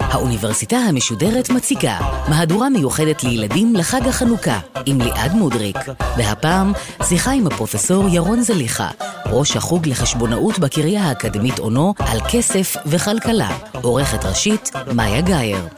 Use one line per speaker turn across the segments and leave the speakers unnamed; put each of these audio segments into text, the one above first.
האוניברסיטה המשודרת מציגה מהדורה מיוחדת לילדים לחג החנוכה עם ליעד מודריק. והפעם שיחה עם הפרופסור ירון זליכה ראש החוג לחשבונאות בקריה האקדמית אונו על כסף וכלכלה. עורכת ראשית מאיה גאייר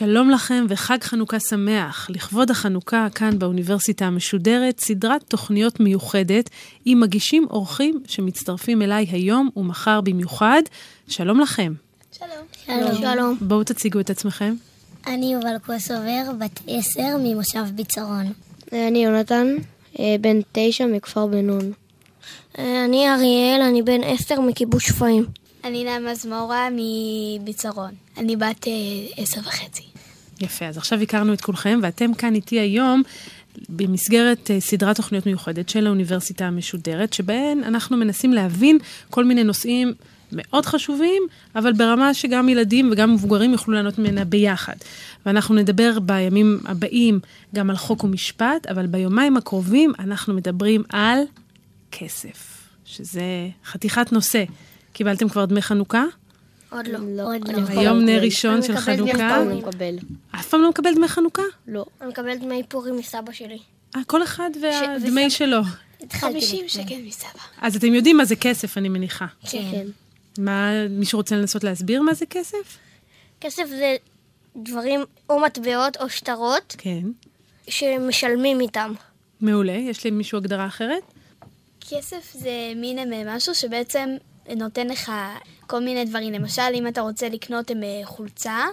שלום לכם וחג חנוכה שמח. לכבוד החנוכה כאן באוניברסיטה המשודרת, סדרת תוכניות מיוחדת עם מגישים אורחים שמצטרפים אליי היום ומחר במיוחד. שלום לכם.
שלום. שלום. שלום.
בואו תציגו את עצמכם.
אני יובל כוסובר, בת עשר, ממושב ביצרון.
אני יונתן, אה, בן תשע, מכפר בן נון.
אה, אני אריאל, אני בן עשר, מקיבוץ שפיים.
אני נעמה זמורה מביצרון. אני בת אה, עשר וחצי.
יפה, אז עכשיו הכרנו את כולכם, ואתם כאן איתי היום במסגרת uh, סדרת תוכניות מיוחדת של האוניברסיטה המשודרת, שבהן אנחנו מנסים להבין כל מיני נושאים מאוד חשובים, אבל ברמה שגם ילדים וגם מבוגרים יוכלו לענות ממנה ביחד. ואנחנו נדבר בימים הבאים גם על חוק ומשפט, אבל ביומיים הקרובים אנחנו מדברים על כסף, שזה חתיכת נושא. קיבלתם כבר דמי חנוכה?
עוד לא.
עוד
לא.
היום נר ראשון של חנוכה.
אני מקבל.
אף פעם לא מקבל דמי חנוכה?
לא.
אני מקבל דמי פורים מסבא שלי.
אה, כל אחד והדמי שלו.
חמישים שקל מסבא.
אז אתם יודעים מה זה כסף, אני מניחה.
כן.
מה, מישהו רוצה לנסות להסביר מה זה כסף?
כסף זה דברים או מטבעות או שטרות
כן.
שמשלמים איתם.
מעולה. יש למישהו הגדרה אחרת?
כסף זה מין משהו שבעצם נותן לך כל מיני דברים. למשל, אם אתה רוצה לקנות אה, חולצה,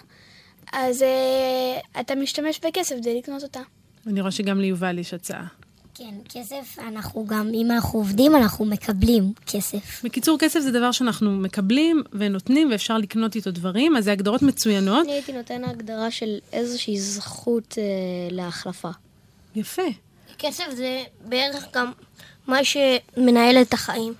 אז uh, אתה משתמש בכסף כדי לקנות אותה.
אני רואה שגם ליובל יש הצעה.
כן, כסף, אנחנו גם, אם אנחנו עובדים, אנחנו מקבלים כסף.
בקיצור, כסף זה דבר שאנחנו מקבלים ונותנים ואפשר לקנות איתו דברים, אז זה הגדרות מצוינות.
אני הייתי נותן הגדרה של איזושהי זכות אה, להחלפה.
יפה.
כסף זה בערך גם מה שמנהל את החיים.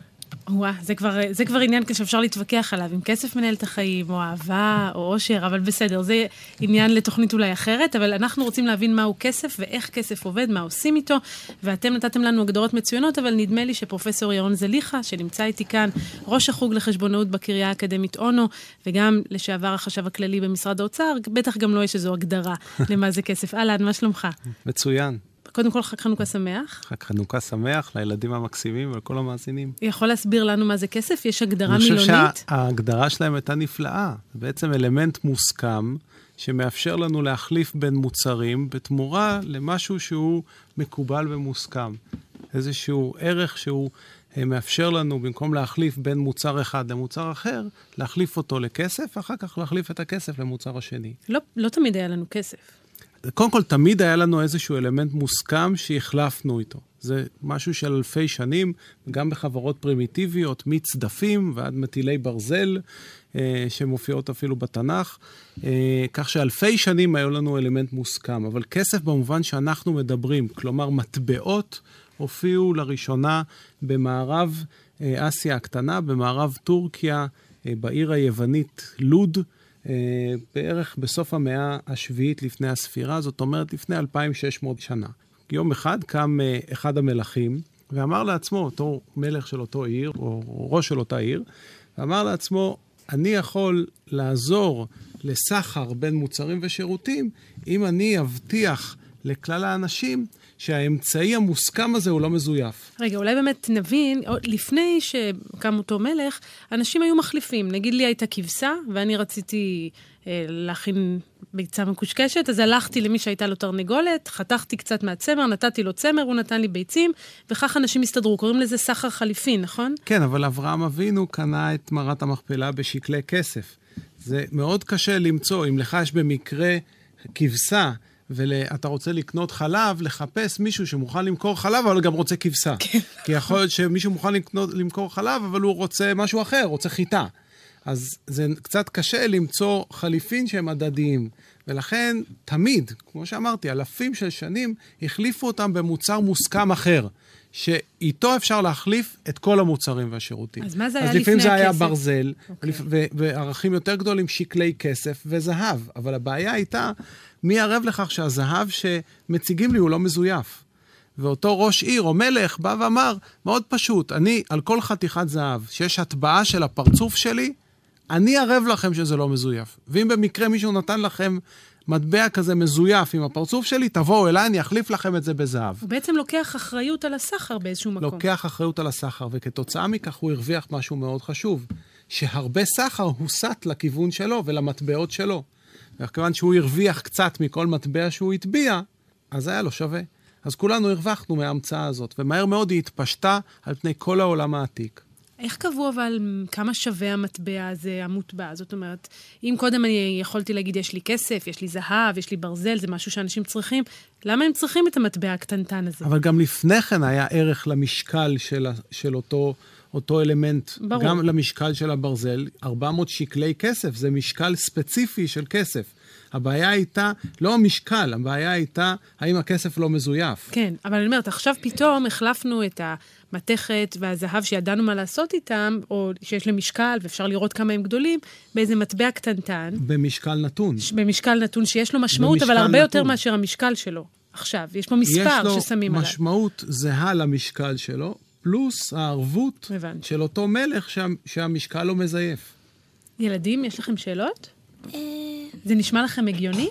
וואה, זה כבר, זה כבר עניין שאפשר להתווכח עליו, אם כסף מנהל את החיים, או אהבה, או עושר, אבל בסדר, זה עניין לתוכנית אולי אחרת, אבל אנחנו רוצים להבין מהו כסף ואיך כסף עובד, מה עושים איתו, ואתם נתתם לנו הגדרות מצוינות, אבל נדמה לי שפרופסור ירון זליכה, שנמצא איתי כאן, ראש החוג לחשבונאות בקריה האקדמית אונו, וגם לשעבר החשב הכללי במשרד האוצר, בטח גם לו לא יש איזו הגדרה למה זה כסף. אהלן, מה שלומך?
מצוין.
קודם כל, חג חנוכה שמח.
חג חנוכה שמח לילדים המקסימים ולכל המאזינים.
יכול להסביר לנו מה זה כסף? יש הגדרה
אני
מילונית?
אני חושב שההגדרה שלהם הייתה נפלאה. זה בעצם אלמנט מוסכם שמאפשר לנו להחליף בין מוצרים בתמורה למשהו שהוא מקובל ומוסכם. איזשהו ערך שהוא אה, מאפשר לנו, במקום להחליף בין מוצר אחד למוצר אחר, להחליף אותו לכסף, ואחר כך להחליף את הכסף למוצר השני.
לא, לא תמיד היה לנו כסף.
קודם כל, תמיד היה לנו איזשהו אלמנט מוסכם שהחלפנו איתו. זה משהו של אלפי שנים, גם בחברות פרימיטיביות, מצדפים ועד מטילי ברזל, אה, שמופיעות אפילו בתנ"ך. אה, כך שאלפי שנים היו לנו אלמנט מוסכם. אבל כסף במובן שאנחנו מדברים, כלומר מטבעות, הופיעו לראשונה במערב אה, אסיה הקטנה, במערב טורקיה, אה, בעיר היוונית לוד. אה, בערך בסוף המאה השביעית לפני הספירה, זאת אומרת לפני 2,600 שנה. יום אחד קם אה, אחד המלכים ואמר לעצמו, אותו מלך של אותו עיר, או ראש של אותה עיר, ואמר לעצמו, אני יכול לעזור לסחר בין מוצרים ושירותים אם אני אבטיח לכלל האנשים שהאמצעי המוסכם הזה הוא לא מזויף.
רגע, אולי באמת נבין, לפני שקם אותו מלך, אנשים היו מחליפים. נגיד לי הייתה כבשה, ואני רציתי אה, להכין ביצה מקושקשת, אז הלכתי למי שהייתה לו תרנגולת, חתכתי קצת מהצמר, נתתי לו צמר, הוא נתן לי ביצים, וכך אנשים הסתדרו. קוראים לזה סחר חליפי, נכון?
כן, אבל אברהם אבינו קנה את מערת המכפלה בשקלי כסף. זה מאוד קשה למצוא, אם לך יש במקרה כבשה, ואתה רוצה לקנות חלב, לחפש מישהו שמוכן למכור חלב, אבל גם רוצה כבשה. כן. כי יכול להיות שמישהו מוכן לקנות, למכור חלב, אבל הוא רוצה משהו אחר, רוצה חיטה. אז זה קצת קשה למצוא חליפין שהם הדדיים. ולכן, תמיד, כמו שאמרתי, אלפים של שנים, החליפו אותם במוצר מוסכם אחר. שאיתו אפשר להחליף את כל המוצרים והשירותים.
אז מה זה היה
לפני הכסף? אז לפעמים זה היה ברזל,
אוקיי.
okay. וערכים יותר גדולים, שקלי כסף וזהב. אבל הבעיה הייתה, מי ערב לכך שהזהב שמציגים לי הוא לא מזויף? ואותו ראש עיר או מלך בא ואמר, מאוד פשוט, אני, על כל חתיכת זהב שיש הטבעה של הפרצוף שלי, אני ערב לכם שזה לא מזויף. ואם במקרה מישהו נתן לכם מטבע כזה מזויף עם הפרצוף שלי, תבואו אליי, אני אחליף לכם את זה בזהב.
הוא בעצם לוקח אחריות על הסחר באיזשהו מקום.
לוקח אחריות על הסחר, וכתוצאה מכך הוא הרוויח משהו מאוד חשוב, שהרבה סחר הוסט לכיוון שלו ולמטבעות שלו. וכיוון שהוא הרוויח קצת מכל מטבע שהוא הטביע, אז היה לו שווה. אז כולנו הרווחנו מההמצאה הזאת, ומהר מאוד היא התפשטה על פני כל העולם העתיק.
איך קבעו אבל כמה שווה המטבע הזה, המוטבע? זאת אומרת, אם קודם אני יכולתי להגיד, יש לי כסף, יש לי זהב, יש לי ברזל, זה משהו שאנשים צריכים, למה הם צריכים את המטבע הקטנטן הזה?
אבל גם לפני כן היה ערך למשקל של, של אותו, אותו אלמנט.
ברור.
גם למשקל של הברזל, 400 שקלי כסף, זה משקל ספציפי של כסף. הבעיה הייתה לא המשקל, הבעיה הייתה האם הכסף לא מזויף.
כן, אבל אני אומרת, עכשיו פתאום החלפנו את המתכת והזהב שידענו מה לעשות איתם, או שיש להם משקל ואפשר לראות כמה הם גדולים, באיזה מטבע קטנטן.
במשקל נתון.
במשקל נתון שיש לו משמעות, אבל הרבה נתון. יותר מאשר המשקל שלו. עכשיו, יש פה מספר ששמים עליו.
יש לו משמעות זהה למשקל שלו, פלוס הערבות הבנ. של אותו מלך שה, שהמשקל לא מזייף.
ילדים, יש לכם שאלות? זה נשמע לכם הגיוני?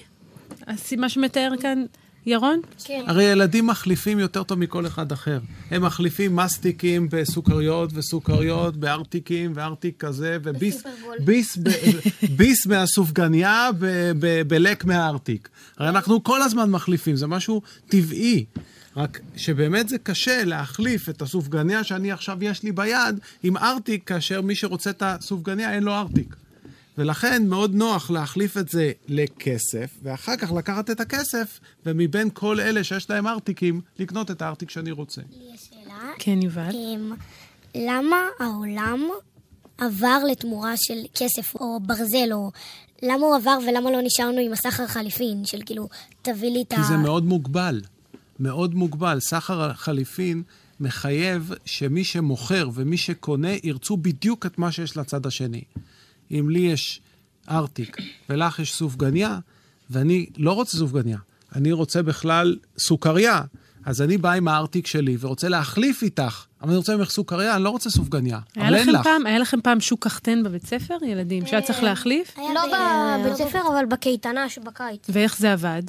מה שמתאר כאן ירון?
כן. הרי ילדים מחליפים יותר טוב מכל אחד אחר. הם מחליפים מסטיקים בסוכריות וסוכריות בארטיקים וארטיק כזה, וביס ביס, ביס מהסופגניה בלק מהארטיק. הרי אנחנו כל הזמן מחליפים, זה משהו טבעי. רק שבאמת זה קשה להחליף את הסופגניה שאני עכשיו יש לי ביד עם ארטיק, כאשר מי שרוצה את הסופגניה אין לו ארטיק. ולכן מאוד נוח להחליף את זה לכסף, ואחר כך לקחת את הכסף, ומבין כל אלה שיש להם ארטיקים, לקנות את הארטיק שאני רוצה.
לי יש שאלה.
כן, יובל.
אמ, למה העולם עבר לתמורה של כסף או ברזל, או למה הוא עבר ולמה לא נשארנו עם הסחר חליפין, של כאילו, תביא לי את ה...
כי זה מאוד מוגבל. מאוד מוגבל. סחר חליפין מחייב שמי שמוכר ומי שקונה ירצו בדיוק את מה שיש לצד השני. אם לי יש ארטיק ולך יש סופגניה, ואני לא רוצה סופגניה, אני רוצה בכלל סוכריה, אז אני בא עם הארטיק שלי ורוצה להחליף איתך, אבל אני רוצה ממך סוכריה, אני לא רוצה סופגניה, אבל אין לך.
פעם, היה לכם פעם שוק קחטן בבית ספר, ילדים, שהיה צריך להחליף?
לא בבית ספר, אבל בקייטנה שבקיץ.
ואיך זה עבד?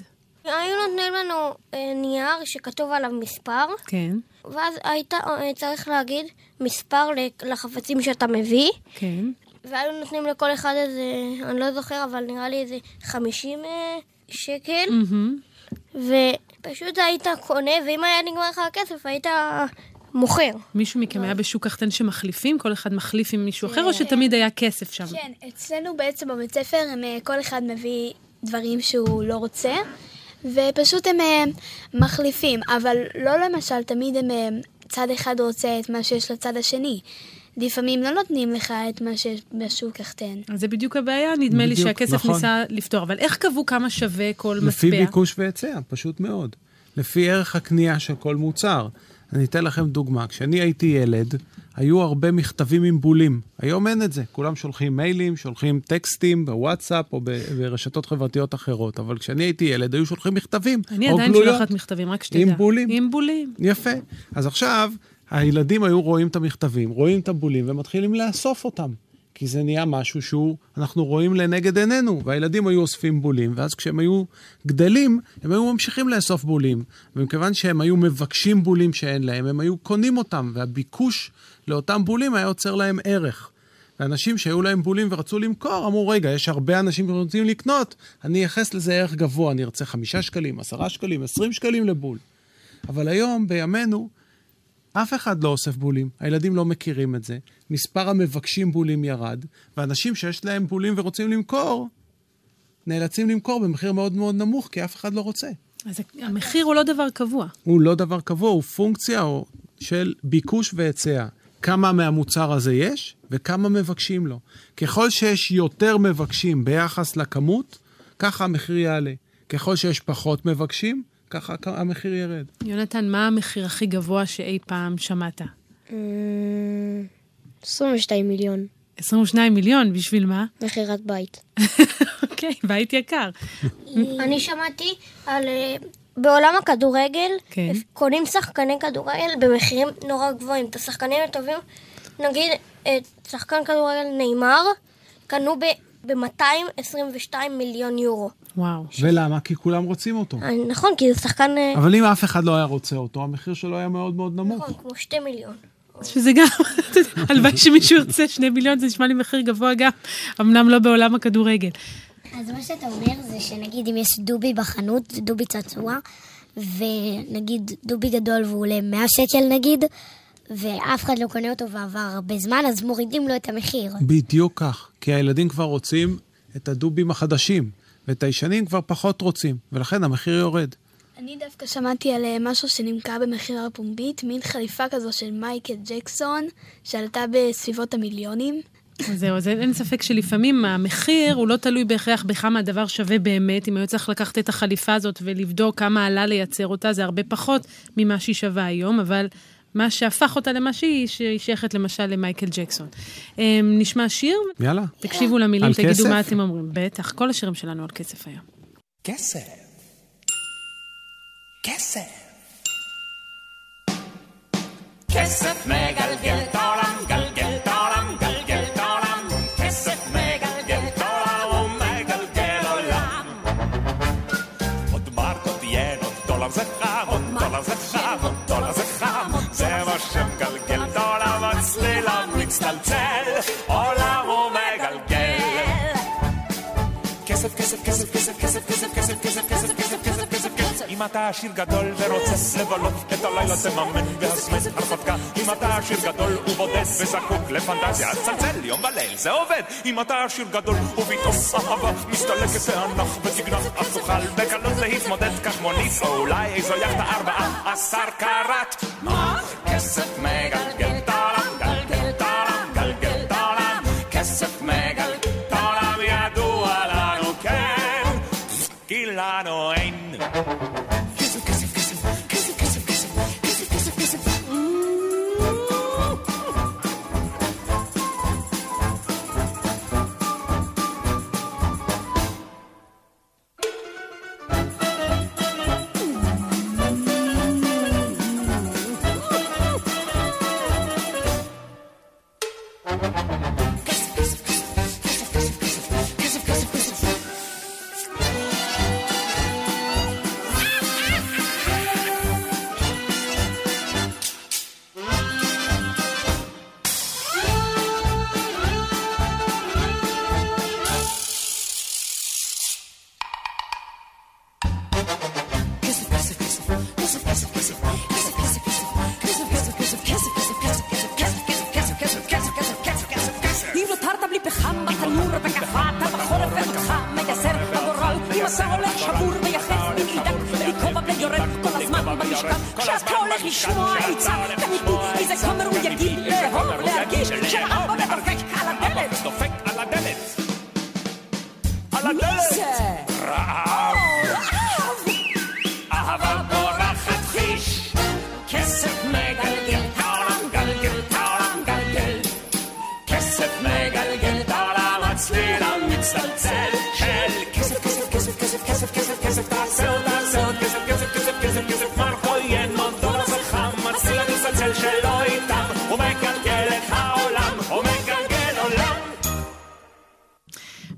היו נותנים לנו אה, נייר שכתוב עליו מספר.
כן.
ואז היית אה, צריך להגיד מספר לחפצים שאתה מביא.
כן.
והיו נותנים לכל אחד איזה, אני לא זוכר, אבל נראה לי איזה 50 אה, שקל. Mm-hmm. ופשוט היית קונה, ואם היה נגמר לך הכסף, היית מוכר.
מישהו מכם היה בשוק קחטן שמחליפים? כל אחד מחליף עם מישהו אחר, או שתמיד היה כסף שם?
כן, אצלנו בעצם בבית ספר, אה, כל אחד מביא דברים שהוא לא רוצה. ופשוט הם אה, מחליפים, אבל לא למשל, תמיד הם, צד אחד רוצה את מה שיש לצד השני. לפעמים לא נותנים לך את מה שיש בשוק קחטן.
אז זה בדיוק הבעיה, נדמה בדיוק, לי שהכסף נכון. ניסה לפתור. אבל איך קבעו כמה שווה כל
לפי
מטבע?
לפי ביקוש והיצע, פשוט מאוד. לפי ערך הקנייה של כל מוצר. אני אתן לכם דוגמה. כשאני הייתי ילד, היו הרבה מכתבים עם בולים. היום אין את זה. כולם שולחים מיילים, שולחים טקסטים בוואטסאפ או ברשתות חברתיות אחרות. אבל כשאני הייתי ילד, היו שולחים מכתבים.
אני עדיין גלויות, שולחת מכתבים, רק שתדע.
עם בולים.
עם בולים.
יפה. אז עכשיו, הילדים היו רואים את המכתבים, רואים את הבולים ומתחילים לאסוף אותם. כי זה נהיה משהו שהוא, אנחנו רואים לנגד עינינו, והילדים היו אוספים בולים, ואז כשהם היו גדלים, הם היו ממשיכים לאסוף בולים. ומכיוון שהם היו מבקשים בולים שאין להם, הם היו קונים אותם, והביקוש לאותם בולים היה יוצר להם ערך. ואנשים שהיו להם בולים ורצו למכור, אמרו, רגע, יש הרבה אנשים שרוצים לקנות, אני אייחס לזה ערך גבוה, אני ארצה חמישה שקלים, עשרה שקלים, עשרים שקלים לבול. אבל היום, בימינו, אף אחד לא אוסף בולים, הילדים לא מכירים את זה. מספר המבקשים בולים ירד, ואנשים שיש להם בולים ורוצים למכור, נאלצים למכור במחיר מאוד מאוד נמוך, כי אף אחד לא רוצה.
אז המחיר הוא לא דבר קבוע.
הוא לא דבר קבוע, הוא פונקציה של ביקוש והיצע. כמה מהמוצר הזה יש וכמה מבקשים לו. ככל שיש יותר מבקשים ביחס לכמות, ככה המחיר יעלה. ככל שיש פחות מבקשים, ככה המחיר ירד.
יונתן, מה המחיר הכי גבוה שאי פעם שמעת?
22 אה, מיליון.
22 מיליון, בשביל מה?
מכירת בית.
אוקיי, בית יקר.
אני שמעתי על בעולם הכדורגל,
כן.
קונים שחקני כדורגל במחירים נורא גבוהים. את השחקנים הטובים, נגיד, את שחקן כדורגל נאמר, קנו ב-222 מיליון יורו.
וואו.
ולמה? כי כולם רוצים אותו.
אה, נכון, כי זה שחקן... אה,
אבל אם אף אחד לא היה רוצה אותו, המחיר שלו היה מאוד מאוד נמוך.
נכון, כמו שתי מיליון.
שזה גם, הלוואי שמישהו ירצה שני מיליון, זה נשמע לי מחיר גבוה גם, אמנם לא בעולם הכדורגל.
אז מה שאתה אומר זה שנגיד אם יש דובי בחנות, דובי צעצוע, ונגיד דובי גדול והוא עולה 100 שקל נגיד, ואף אחד לא קונה אותו ועבר הרבה זמן, אז מורידים לו את המחיר.
בדיוק כך, כי הילדים כבר רוצים את הדובים החדשים, ואת הישנים כבר פחות רוצים, ולכן המחיר יורד.
אני דווקא שמעתי על אה, משהו שנמכר במכירה פומבית, מין חליפה כזו של מייקל ג'קסון, שעלתה בסביבות המיליונים.
זהו, אז אין אין ספק שלפעמים המחיר הוא לא תלוי בהכרח בכמה הדבר שווה באמת. אם היו צריך לקחת את החליפה הזאת ולבדוק כמה עלה לייצר אותה, זה הרבה פחות ממה שהיא שווה היום, אבל מה שהפך אותה למה שהיא, שהיא שייכת למשל למייקל ג'קסון. אמ, נשמע שיר?
יאללה.
תקשיבו למילים, תגידו
כסף?
מה אתם אומרים. בטח, כל השירים שלנו על כסף היום.
כסף. כסף. כסף מגלגל את העולם, גלגל את העולם, גלגל את העולם. כסף מגלגל את העולם, הוא מגלגל עולם. עוד מרק, עוד ין, עוד דולר זה חם, עוד דולר זה חם, מצטלצל, עולם הוא מגלגל. כסף, כסף, כסף, כסף, כסף, כסף, כסף, כסף, כסף, כסף, כסף, כסף, כסף. אם אתה עשיר גדול ורוצה לבלות את הלילה תממן והזמן הרפתקה אם אתה עשיר גדול ובודד וזקוק לפנטזיה אז צלצל יום וליל זה עובד אם אתה עשיר גדול ופתאום אהבה מסתלקת תענח ותגנח אך תוכל בקלות להתמודד כך מונית או אולי איזו יחדה ארבעה עשר קראט מה? כסף מגלגל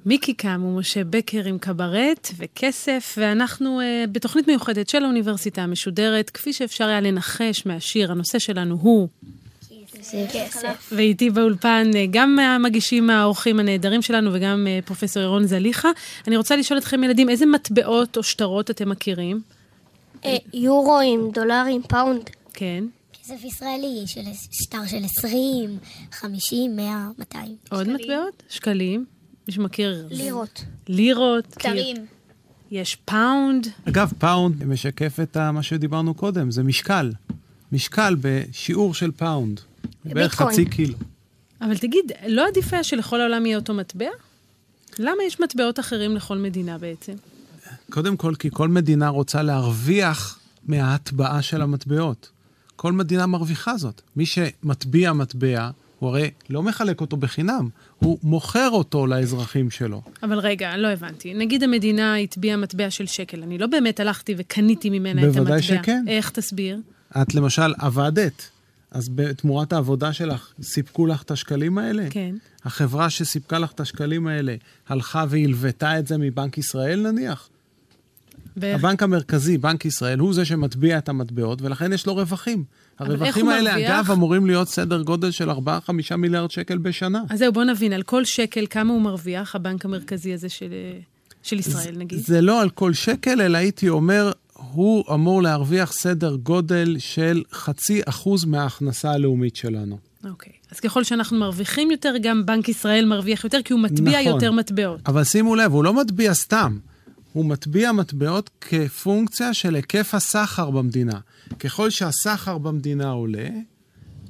מיקי קם ומשה בקר עם קברט וכסף, ואנחנו אה, בתוכנית מיוחדת של האוניברסיטה המשודרת, כפי שאפשר היה לנחש מהשיר, הנושא שלנו הוא,
כסף.
ואיתי באולפן אה, גם המגישים האורחים הנהדרים שלנו וגם אה, פרופסור ירון זליכה. אני רוצה לשאול אתכם ילדים, איזה מטבעות או שטרות אתם מכירים?
אה, יורואים, דולרים, פאונד.
כן.
כסף ישראלי של שטר של 20, 50, 100, 200.
עוד מטבעות? שקלים. מישהו מכיר?
לירות.
לירות.
כתרים.
יש פאונד.
אגב, פאונד משקף את מה שדיברנו קודם, זה משקל. משקל בשיעור של פאונד. בערך
ביטקוין.
חצי קילו.
אבל תגיד, לא עדיף היה שלכל העולם יהיה אותו מטבע? למה יש מטבעות אחרים לכל מדינה בעצם?
קודם כל, כי כל מדינה רוצה להרוויח מההטבעה של המטבעות. כל מדינה מרוויחה זאת. מי שמטביע מטבע, הוא הרי לא מחלק אותו בחינם, הוא מוכר אותו לאזרחים שלו.
אבל רגע, לא הבנתי. נגיד המדינה הטביעה מטבע של שקל, אני לא באמת הלכתי וקניתי ממנה את המטבע.
בוודאי שכן.
איך תסביר?
את למשל עבדת, אז בתמורת העבודה שלך, סיפקו לך את השקלים האלה?
כן.
החברה שסיפקה לך את השקלים האלה הלכה והלוותה את זה מבנק ישראל נניח?
ואיך-
הבנק המרכזי, בנק ישראל, הוא זה שמטביע את המטבעות, ולכן יש לו רווחים. הרווחים האלה,
מרוויח?
אגב, אמורים להיות סדר גודל של 4-5 מיליארד שקל בשנה.
אז זהו, בוא נבין, על כל שקל כמה הוא מרוויח, הבנק המרכזי הזה של, של ישראל, נגיד?
זה לא על כל שקל, אלא הייתי אומר, הוא אמור להרוויח סדר גודל של חצי אחוז מההכנסה הלאומית שלנו.
אוקיי. אז ככל שאנחנו מרוויחים יותר, גם בנק ישראל מרוויח יותר, כי הוא מטביע
נכון.
יותר מטבעות.
אבל שימו לב, הוא לא מטביע סתם. הוא מטביע מטבעות כפונקציה של היקף הסחר במדינה. ככל שהסחר במדינה עולה,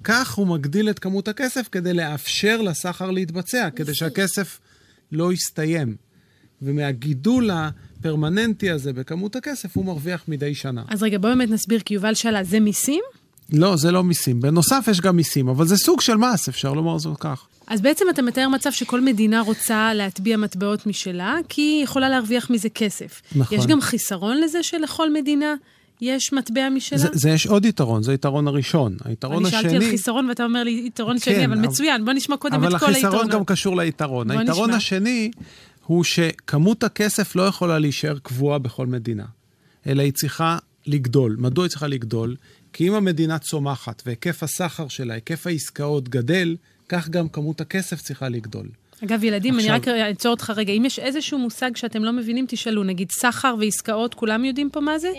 כך הוא מגדיל את כמות הכסף כדי לאפשר לסחר להתבצע, כדי שהכסף לא יסתיים. ומהגידול הפרמננטי הזה בכמות הכסף, הוא מרוויח מדי שנה.
אז רגע, בוא באמת נסביר, כי יובל שאלה, זה מיסים?
לא, זה לא מיסים. בנוסף, יש גם מיסים, אבל זה סוג של מס, אפשר לומר זאת כך.
אז בעצם אתה מתאר מצב שכל מדינה רוצה להטביע מטבעות משלה, כי היא יכולה להרוויח מזה כסף.
נכון.
יש גם חיסרון לזה שלכל מדינה יש מטבע משלה?
זה, זה יש עוד יתרון, זה היתרון הראשון. היתרון
אני
השני...
שאלתי על חיסרון ואתה אומר לי יתרון שני, אבל
אבל-
מצוין, בוא נשמע קודם
אבל
את כל היתרונות.
החיסרון גם קשור ליתרון. היתרון
נשמע.
השני הוא שכמות הכסף לא יכולה להישאר קבועה בכל מדינה, אלא היא צריכה לגדול. מדוע היא צריכה לגדול? כי אם המדינה צומחת והיקף הסחר שלה, היקף העסקאות גדל, כך גם כמות הכסף צריכה לגדול.
אגב, ילדים, אני
עכשיו-
רק אעצור אותך רגע. אם יש איזשהו מושג שאתם לא מבינים, תשאלו. נגיד סחר ועסקאות, כולם יודעים פה מה זה?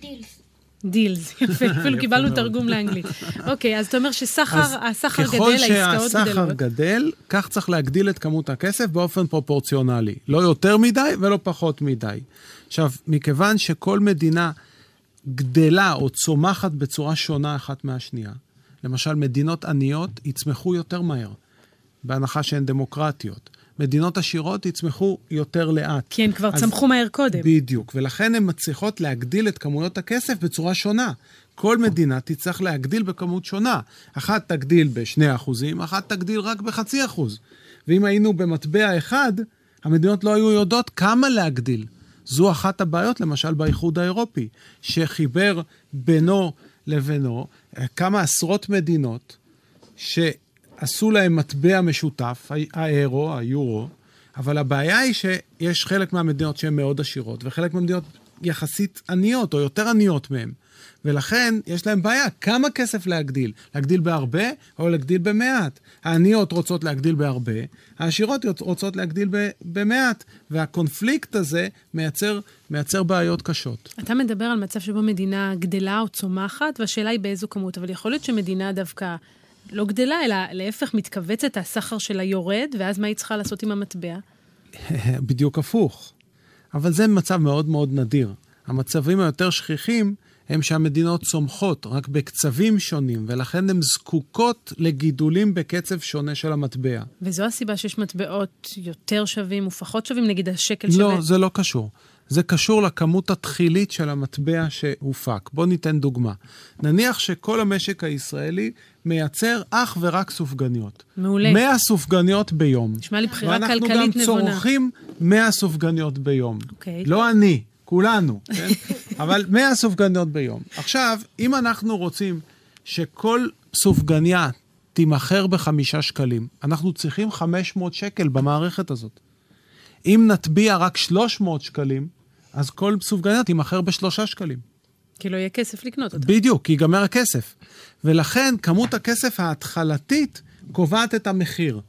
דילס.
דילס, יפה, אפילו קיבלנו תרגום לאנגלית. אוקיי, אז אתה אומר שסחר, הסחר גדל,
ככל
העסקאות
שהסחר
גדלות.
גדל, כך צריך להגדיל את כמות הכסף באופן פרופורציונלי. לא יותר מדי ולא פחות מדי. עכשיו, מכיוון שכל מדינה גדלה או צומחת בצורה שונה אחת מהשנייה, למשל, מדינות עניות יצמחו יותר מהר, בהנחה שהן דמוקרטיות. מדינות עשירות יצמחו יותר לאט.
כי הן כבר
אז-
צמחו מהר קודם.
בדיוק, ולכן הן מצליחות להגדיל את כמויות הכסף בצורה שונה. כל מדינה תצטרך להגדיל בכמות שונה. אחת תגדיל ב-2 אחוזים, אחת תגדיל רק בחצי אחוז. ואם היינו במטבע אחד, המדינות לא היו יודעות כמה להגדיל. זו אחת הבעיות, למשל, באיחוד האירופי, שחיבר בינו לבינו כמה עשרות מדינות שעשו להם מטבע משותף, האירו, היורו, אבל הבעיה היא שיש חלק מהמדינות שהן מאוד עשירות, וחלק מהמדינות יחסית עניות, או יותר עניות מהן. ולכן יש להם בעיה, כמה כסף להגדיל? להגדיל בהרבה או להגדיל במעט? העניות רוצות להגדיל בהרבה, העשירות רוצות להגדיל ב- במעט, והקונפליקט הזה מייצר, מייצר בעיות קשות.
אתה מדבר על מצב שבו מדינה גדלה או צומחת, והשאלה היא באיזו כמות, אבל יכול להיות שמדינה דווקא לא גדלה, אלא להפך מתכווצת, הסחר שלה יורד, ואז מה היא צריכה לעשות עם המטבע?
בדיוק הפוך. אבל זה מצב מאוד מאוד נדיר. המצבים היותר שכיחים הם שהמדינות צומחות, רק בקצבים שונים, ולכן הן זקוקות לגידולים בקצב שונה של המטבע.
וזו הסיבה שיש מטבעות יותר שווים ופחות שווים, נגיד השקל שווה.
לא, זה לא קשור. זה קשור לכמות התחילית של המטבע שהופק. בואו ניתן דוגמה. נניח שכל המשק הישראלי מייצר אך ורק סופגניות.
מעולה.
100 סופגניות ביום.
נשמע לי בחירה
ואנחנו
כלכלית
גם
נבונה.
צורכים 100 סופגניות ביום.
אוקיי.
לא אני, כולנו, כן? אבל 100 סופגניות ביום. עכשיו, אם אנחנו רוצים שכל סופגניה תימכר בחמישה שקלים, אנחנו צריכים 500 שקל במערכת הזאת. אם נטביע רק 300 שקלים, אז כל סופגניה תימכר בשלושה שקלים.
כי לא יהיה כסף לקנות אותה.
בדיוק, כי ייגמר הכסף. ולכן כמות הכסף ההתחלתית קובעת את המחיר.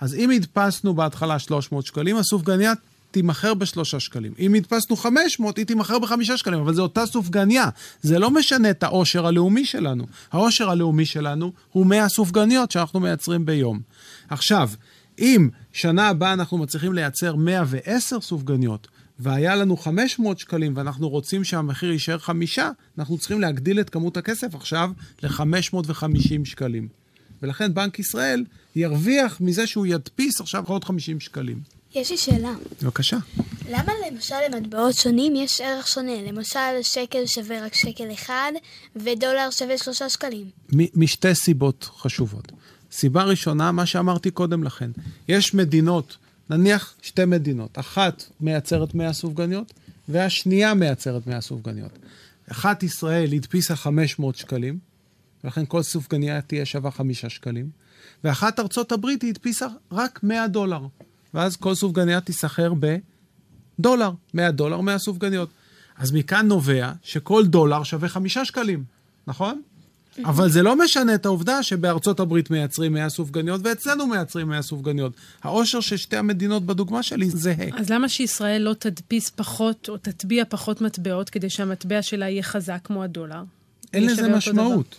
אז אם הדפסנו בהתחלה 300 שקלים, הסופגניה תימכר בשלושה שקלים. אם הדפסנו 500, היא תימכר בחמישה שקלים, אבל זו אותה סופגניה. זה לא משנה את העושר הלאומי שלנו. העושר הלאומי שלנו הוא 100 סופגניות שאנחנו מייצרים ביום. עכשיו, אם שנה הבאה אנחנו מצליחים לייצר 110 סופגניות, והיה לנו 500 שקלים ואנחנו רוצים שהמחיר יישאר חמישה, אנחנו צריכים להגדיל את כמות הכסף עכשיו ל-550 שקלים. ולכן בנק ישראל ירוויח מזה שהוא ידפיס עכשיו עוד 50 שקלים.
יש לי שאלה.
בבקשה.
למה למשל למטבעות שונים יש ערך שונה? למשל שקל שווה רק שקל אחד, ודולר שווה שלושה שקלים.
משתי סיבות חשובות. סיבה ראשונה, מה שאמרתי קודם לכן, יש מדינות, נניח שתי מדינות, אחת מייצרת 100 סופגניות, והשנייה מייצרת 100 סופגניות. אחת ישראל הדפיסה 500 שקלים, ולכן כל סופגניה תהיה שווה 5 שקלים, ואחת ארצות הברית היא הדפיסה רק 100 דולר, ואז כל סופגניה תיסחר בדולר, 100 דולר, 100 סופגניות. אז מכאן נובע שכל דולר שווה 5 שקלים, נכון? אבל זה לא משנה את העובדה שבארצות הברית מייצרים 100 סופגניות ואצלנו מייצרים 100 סופגניות. העושר של שתי המדינות בדוגמה שלי זהה.
אז למה שישראל לא תדפיס פחות או תטביע פחות מטבעות כדי שהמטבע שלה יהיה חזק כמו הדולר?
אין לזה? משמעות.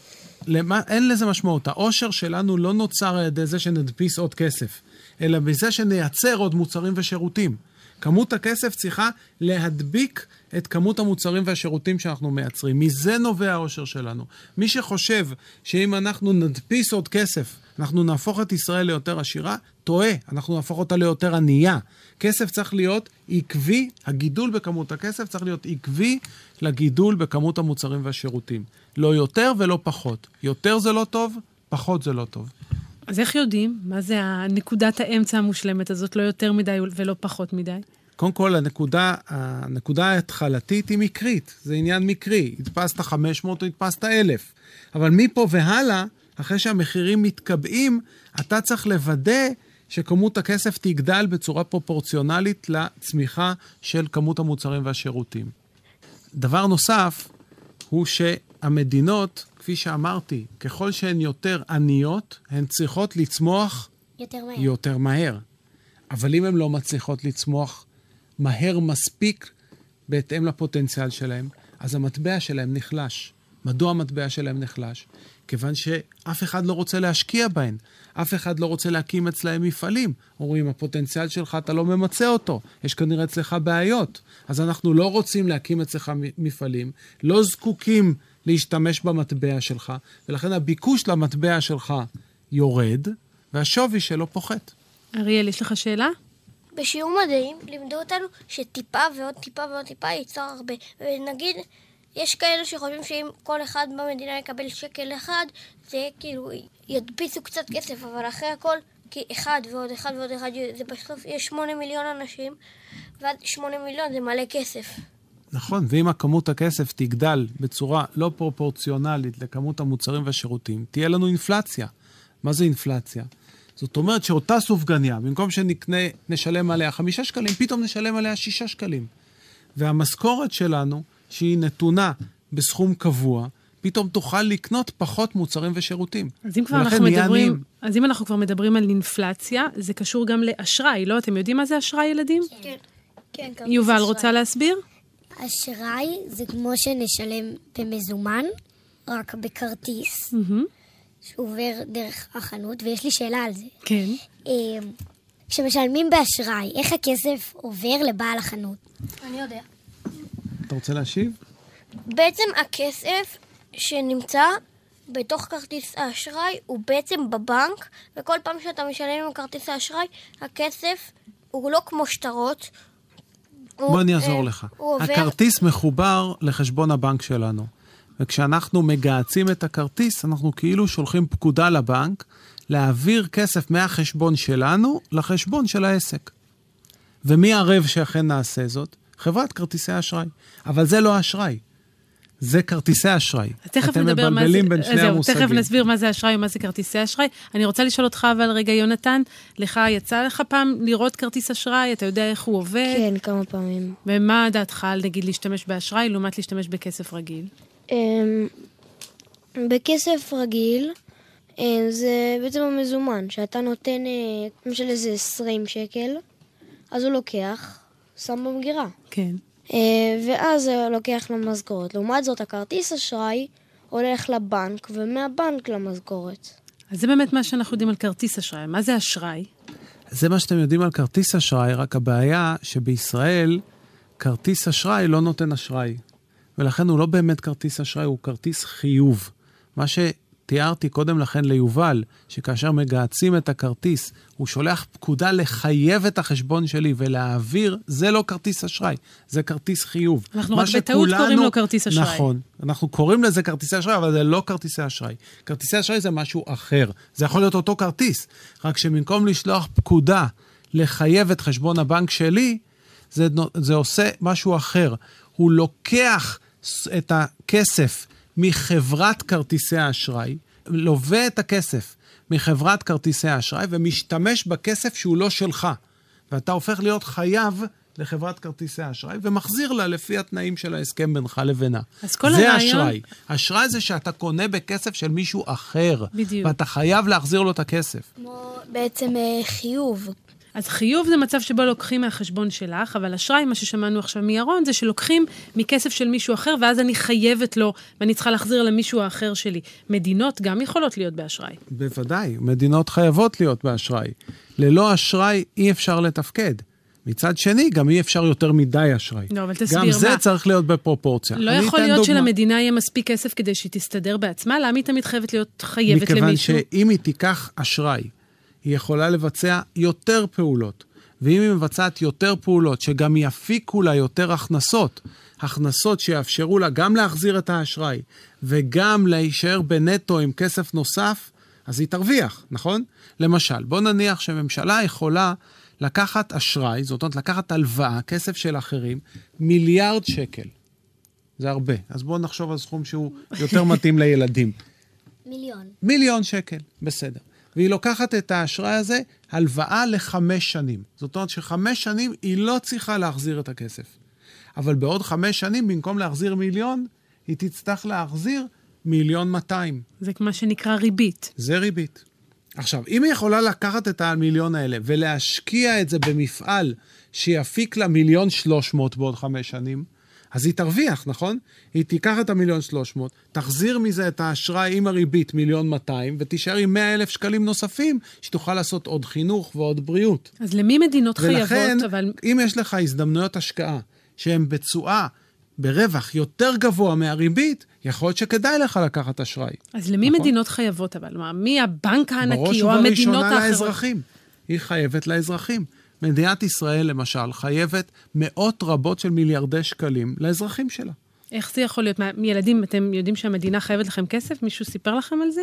למה, אין לזה משמעות. העושר שלנו לא נוצר על ידי זה שנדפיס עוד כסף, אלא בזה שנייצר עוד מוצרים ושירותים. כמות הכסף צריכה להדביק את כמות המוצרים והשירותים שאנחנו מייצרים. מזה נובע העושר שלנו. מי שחושב שאם אנחנו נדפיס עוד כסף, אנחנו נהפוך את ישראל ליותר עשירה, טועה. אנחנו נהפוך אותה ליותר ענייה. כסף צריך להיות עקבי, הגידול בכמות הכסף צריך להיות עקבי לגידול בכמות המוצרים והשירותים. לא יותר ולא פחות. יותר זה לא טוב, פחות זה לא טוב.
אז איך יודעים? מה זה הנקודת האמצע המושלמת הזאת? לא יותר מדי ולא פחות מדי?
קודם כל, הנקודה, הנקודה ההתחלתית היא מקרית, זה עניין מקרי. הדפסת 500 או הדפסת 1,000. אבל מפה והלאה, אחרי שהמחירים מתקבעים, אתה צריך לוודא שכמות הכסף תגדל בצורה פרופורציונלית לצמיחה של כמות המוצרים והשירותים. דבר נוסף הוא שהמדינות, כפי שאמרתי, ככל שהן יותר עניות, הן צריכות לצמוח
יותר מהר.
יותר מהר. אבל אם הן לא מצליחות לצמוח מהר מספיק בהתאם לפוטנציאל שלהן, אז המטבע שלהן נחלש. מדוע המטבע שלהן נחלש? כיוון שאף אחד לא רוצה להשקיע בהן. אף אחד לא רוצה להקים אצלהם מפעלים. אומרים, הפוטנציאל שלך, אתה לא ממצה אותו. יש כנראה אצלך בעיות. אז אנחנו לא רוצים להקים אצלך מפעלים, לא זקוקים להשתמש במטבע שלך, ולכן הביקוש למטבע שלך יורד, והשווי שלו פוחת.
אריאל, יש לך שאלה?
בשיעור מדעים לימדו אותנו שטיפה ועוד טיפה ועוד טיפה ייצור הרבה. ונגיד, יש כאלה שחושבים שאם כל אחד במדינה יקבל שקל אחד, זה יהיה כאילו, ידפיסו קצת כסף, אבל אחרי הכל, כי אחד ועוד אחד ועוד אחד, זה בסוף יש שמונה מיליון אנשים, ועד שמונה מיליון זה מלא כסף.
נכון, ואם הכמות הכסף תגדל בצורה לא פרופורציונלית לכמות המוצרים והשירותים, תהיה לנו אינפלציה. מה זה אינפלציה? זאת אומרת שאותה סופגניה, במקום שנקנה, נשלם עליה חמישה שקלים, פתאום נשלם עליה שישה שקלים. והמשכורת שלנו, שהיא נתונה בסכום קבוע, פתאום תוכל לקנות פחות מוצרים ושירותים.
אז אם כבר אנחנו מדברים,
עניים.
אז אם אנחנו כבר מדברים על אינפלציה, זה קשור גם לאשראי, לא? אתם יודעים מה זה אשראי, ילדים?
כן.
כן,
יובל, רוצה להסביר?
אשראי זה כמו שנשלם במזומן, רק בכרטיס,
מהמם.
שעובר דרך החנות, ויש לי שאלה על זה.
כן.
אמ, כשמשלמים באשראי, איך הכסף עובר לבעל החנות?
אני יודע.
אתה רוצה להשיב?
בעצם הכסף שנמצא בתוך כרטיס האשראי הוא בעצם בבנק, וכל פעם שאתה משלם עם כרטיס האשראי, הכסף הוא לא כמו שטרות.
בוא אני אעזור לך. הכרטיס מחובר לחשבון הבנק שלנו. וכשאנחנו מגהצים את הכרטיס, אנחנו כאילו שולחים פקודה לבנק להעביר כסף מהחשבון שלנו לחשבון של העסק. ומי ערב שאכן נעשה זאת? חברת כרטיסי אשראי. אבל זה לא אשראי, זה כרטיסי אשראי.
תכף
אתם
נדבר מה זה...
מבלבלים בין שני
זהו,
המושגים.
תכף נסביר מה זה אשראי ומה זה כרטיסי אשראי. אני רוצה לשאול אותך אבל רגע, יונתן, לך יצא לך פעם לראות כרטיס אשראי? אתה יודע איך הוא עובד?
כן, כמה פעמים.
ומה דעתך על נגיד להשתמש באשראי לעומת להשתמש בכסף רגיל?
אמ, בכסף רגיל, אה, זה בעצם המזומן, שאתה נותן, אה, למשל איזה 20 שקל, אז הוא לוקח, שם במגירה.
כן.
אה, ואז הוא לוקח למשכורת. לעומת זאת, הכרטיס אשראי הולך לבנק, ומהבנק למשכורת.
אז זה באמת מה שאנחנו יודעים על כרטיס אשראי. מה זה אשראי?
זה מה שאתם יודעים על כרטיס אשראי, רק הבעיה שבישראל כרטיס אשראי לא נותן אשראי. ולכן הוא לא באמת כרטיס אשראי, הוא כרטיס חיוב. מה תיארתי קודם לכן ליובל, שכאשר מגהצים את הכרטיס, הוא שולח פקודה לחייב את החשבון שלי ולהעביר, זה לא כרטיס אשראי, זה כרטיס חיוב.
אנחנו רק בטעות
שכולנו-
קוראים לו כרטיס אשראי.
נכון, אנחנו קוראים לזה כרטיסי אשראי, אבל זה לא כרטיסי אשראי. כרטיסי אשראי זה משהו אחר. זה יכול להיות אותו כרטיס, רק שבמקום לשלוח פקודה לחייב את חשבון הבנק שלי, זה, זה עושה משהו אחר. הוא לוקח את הכסף מחברת כרטיסי האשראי, לווה את הכסף מחברת כרטיסי האשראי ומשתמש בכסף שהוא לא שלך. ואתה הופך להיות חייב לחברת כרטיסי האשראי ומחזיר לה לפי התנאים של ההסכם בינך לבינה.
אז כל
זה
הרעיון-
אשראי. אשראי זה שאתה קונה בכסף של מישהו אחר.
בדיוק.
ואתה חייב להחזיר לו את הכסף.
כמו בעצם אה, חיוב.
אז חיוב זה מצב שבו לוקחים מהחשבון שלך, אבל אשראי, מה ששמענו עכשיו מירון, זה שלוקחים מכסף של מישהו אחר, ואז אני חייבת לו, ואני צריכה להחזיר למישהו האחר שלי. מדינות גם יכולות להיות באשראי.
בוודאי, מדינות חייבות להיות באשראי. ללא אשראי אי אפשר לתפקד. מצד שני, גם אי אפשר יותר מדי אשראי.
לא, אבל תסביר,
גם זה
מה?
צריך להיות בפרופורציה.
לא יכול להיות
דוגמה.
שלמדינה יהיה מספיק כסף כדי שהיא תסתדר בעצמה? למה היא תמיד חייבת להיות חייבת
מכיוון
למישהו?
שאם היא תיקח אשראי, היא יכולה לבצע יותר פעולות. ואם היא מבצעת יותר פעולות, שגם יפיקו לה יותר הכנסות, הכנסות שיאפשרו לה גם להחזיר את האשראי וגם להישאר בנטו עם כסף נוסף, אז היא תרוויח, נכון? למשל, בוא נניח שממשלה יכולה לקחת אשראי, זאת אומרת לקחת הלוואה, כסף של אחרים, מיליארד שקל. זה הרבה. אז בואו נחשוב על סכום שהוא יותר מתאים לילדים.
מיליון.
מיליון שקל, בסדר. והיא לוקחת את האשראי הזה, הלוואה לחמש שנים. זאת אומרת שחמש שנים היא לא צריכה להחזיר את הכסף. אבל בעוד חמש שנים, במקום להחזיר מיליון, היא תצטרך להחזיר מיליון 200.
זה מה שנקרא ריבית.
זה ריבית. עכשיו, אם היא יכולה לקחת את המיליון האלה ולהשקיע את זה במפעל שיפיק לה מיליון 300 בעוד חמש שנים, אז היא תרוויח, נכון? היא תיקח את המיליון 300, תחזיר מזה את האשראי עם הריבית מיליון 200, ותישאר עם 100 אלף שקלים נוספים, שתוכל לעשות עוד חינוך ועוד בריאות.
אז למי מדינות
ולכן,
חייבות, אבל...
אם יש לך הזדמנויות השקעה שהן בתשואה, ברווח יותר גבוה מהריבית, יכול להיות שכדאי לך לקחת אשראי.
אז למי
נכון.
מדינות חייבות אבל? מה, מי הבנק
בראש
הענקי או המדינות
ובראשונה
האחרות?
לאזרחים. היא חייבת לאזרחים. מדינת ישראל, למשל, חייבת מאות רבות של מיליארדי שקלים לאזרחים שלה.
איך זה יכול להיות? מה, ילדים, אתם יודעים שהמדינה חייבת לכם כסף? מישהו סיפר לכם על זה?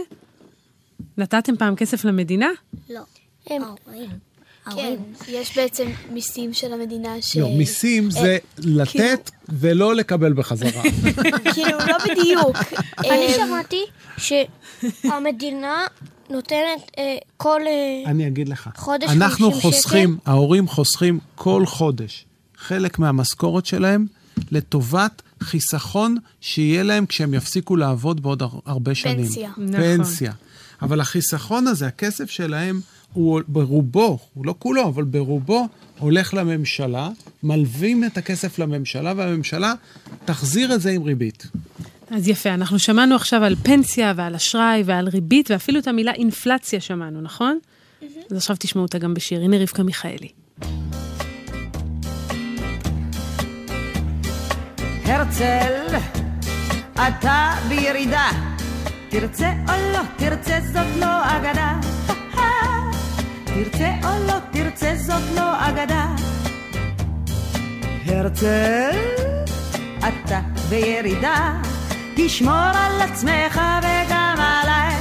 נתתם פעם כסף למדינה?
לא.
הם-
ההורים.
כן. יש בעצם מיסים של המדינה ש...
לא, מיסים זה לתת ולא לקבל בחזרה.
כאילו, לא בדיוק.
אני
אה,
שמעתי שהמדינה נותנת אה, כל... אה,
אני אגיד לך.
חודש
אנחנו
50
חוסכים, ההורים חוסכים כל חודש חלק מהמשכורת שלהם לטובת חיסכון שיהיה להם כשהם יפסיקו לעבוד בעוד הר- הרבה שנים.
פנסיה.
נכון.
פנסיה. אבל החיסכון הזה, הכסף שלהם, הוא ברובו, הוא לא כולו, אבל ברובו הולך לממשלה, מלווים את הכסף לממשלה, והממשלה תחזיר את זה עם ריבית.
אז יפה, אנחנו שמענו עכשיו על פנסיה ועל אשראי ועל ריבית, ואפילו את המילה אינפלציה שמענו, נכון? אז עכשיו תשמעו אותה גם בשיר. הנה רבקה מיכאלי.
הרצל, אתה בירידה. תרצה או לא תרצה זאת לא אגדה. תרצה או לא תרצה זאת לא אגדה. הרצל, אתה בירידה. תשמור על עצמך וגם עליי.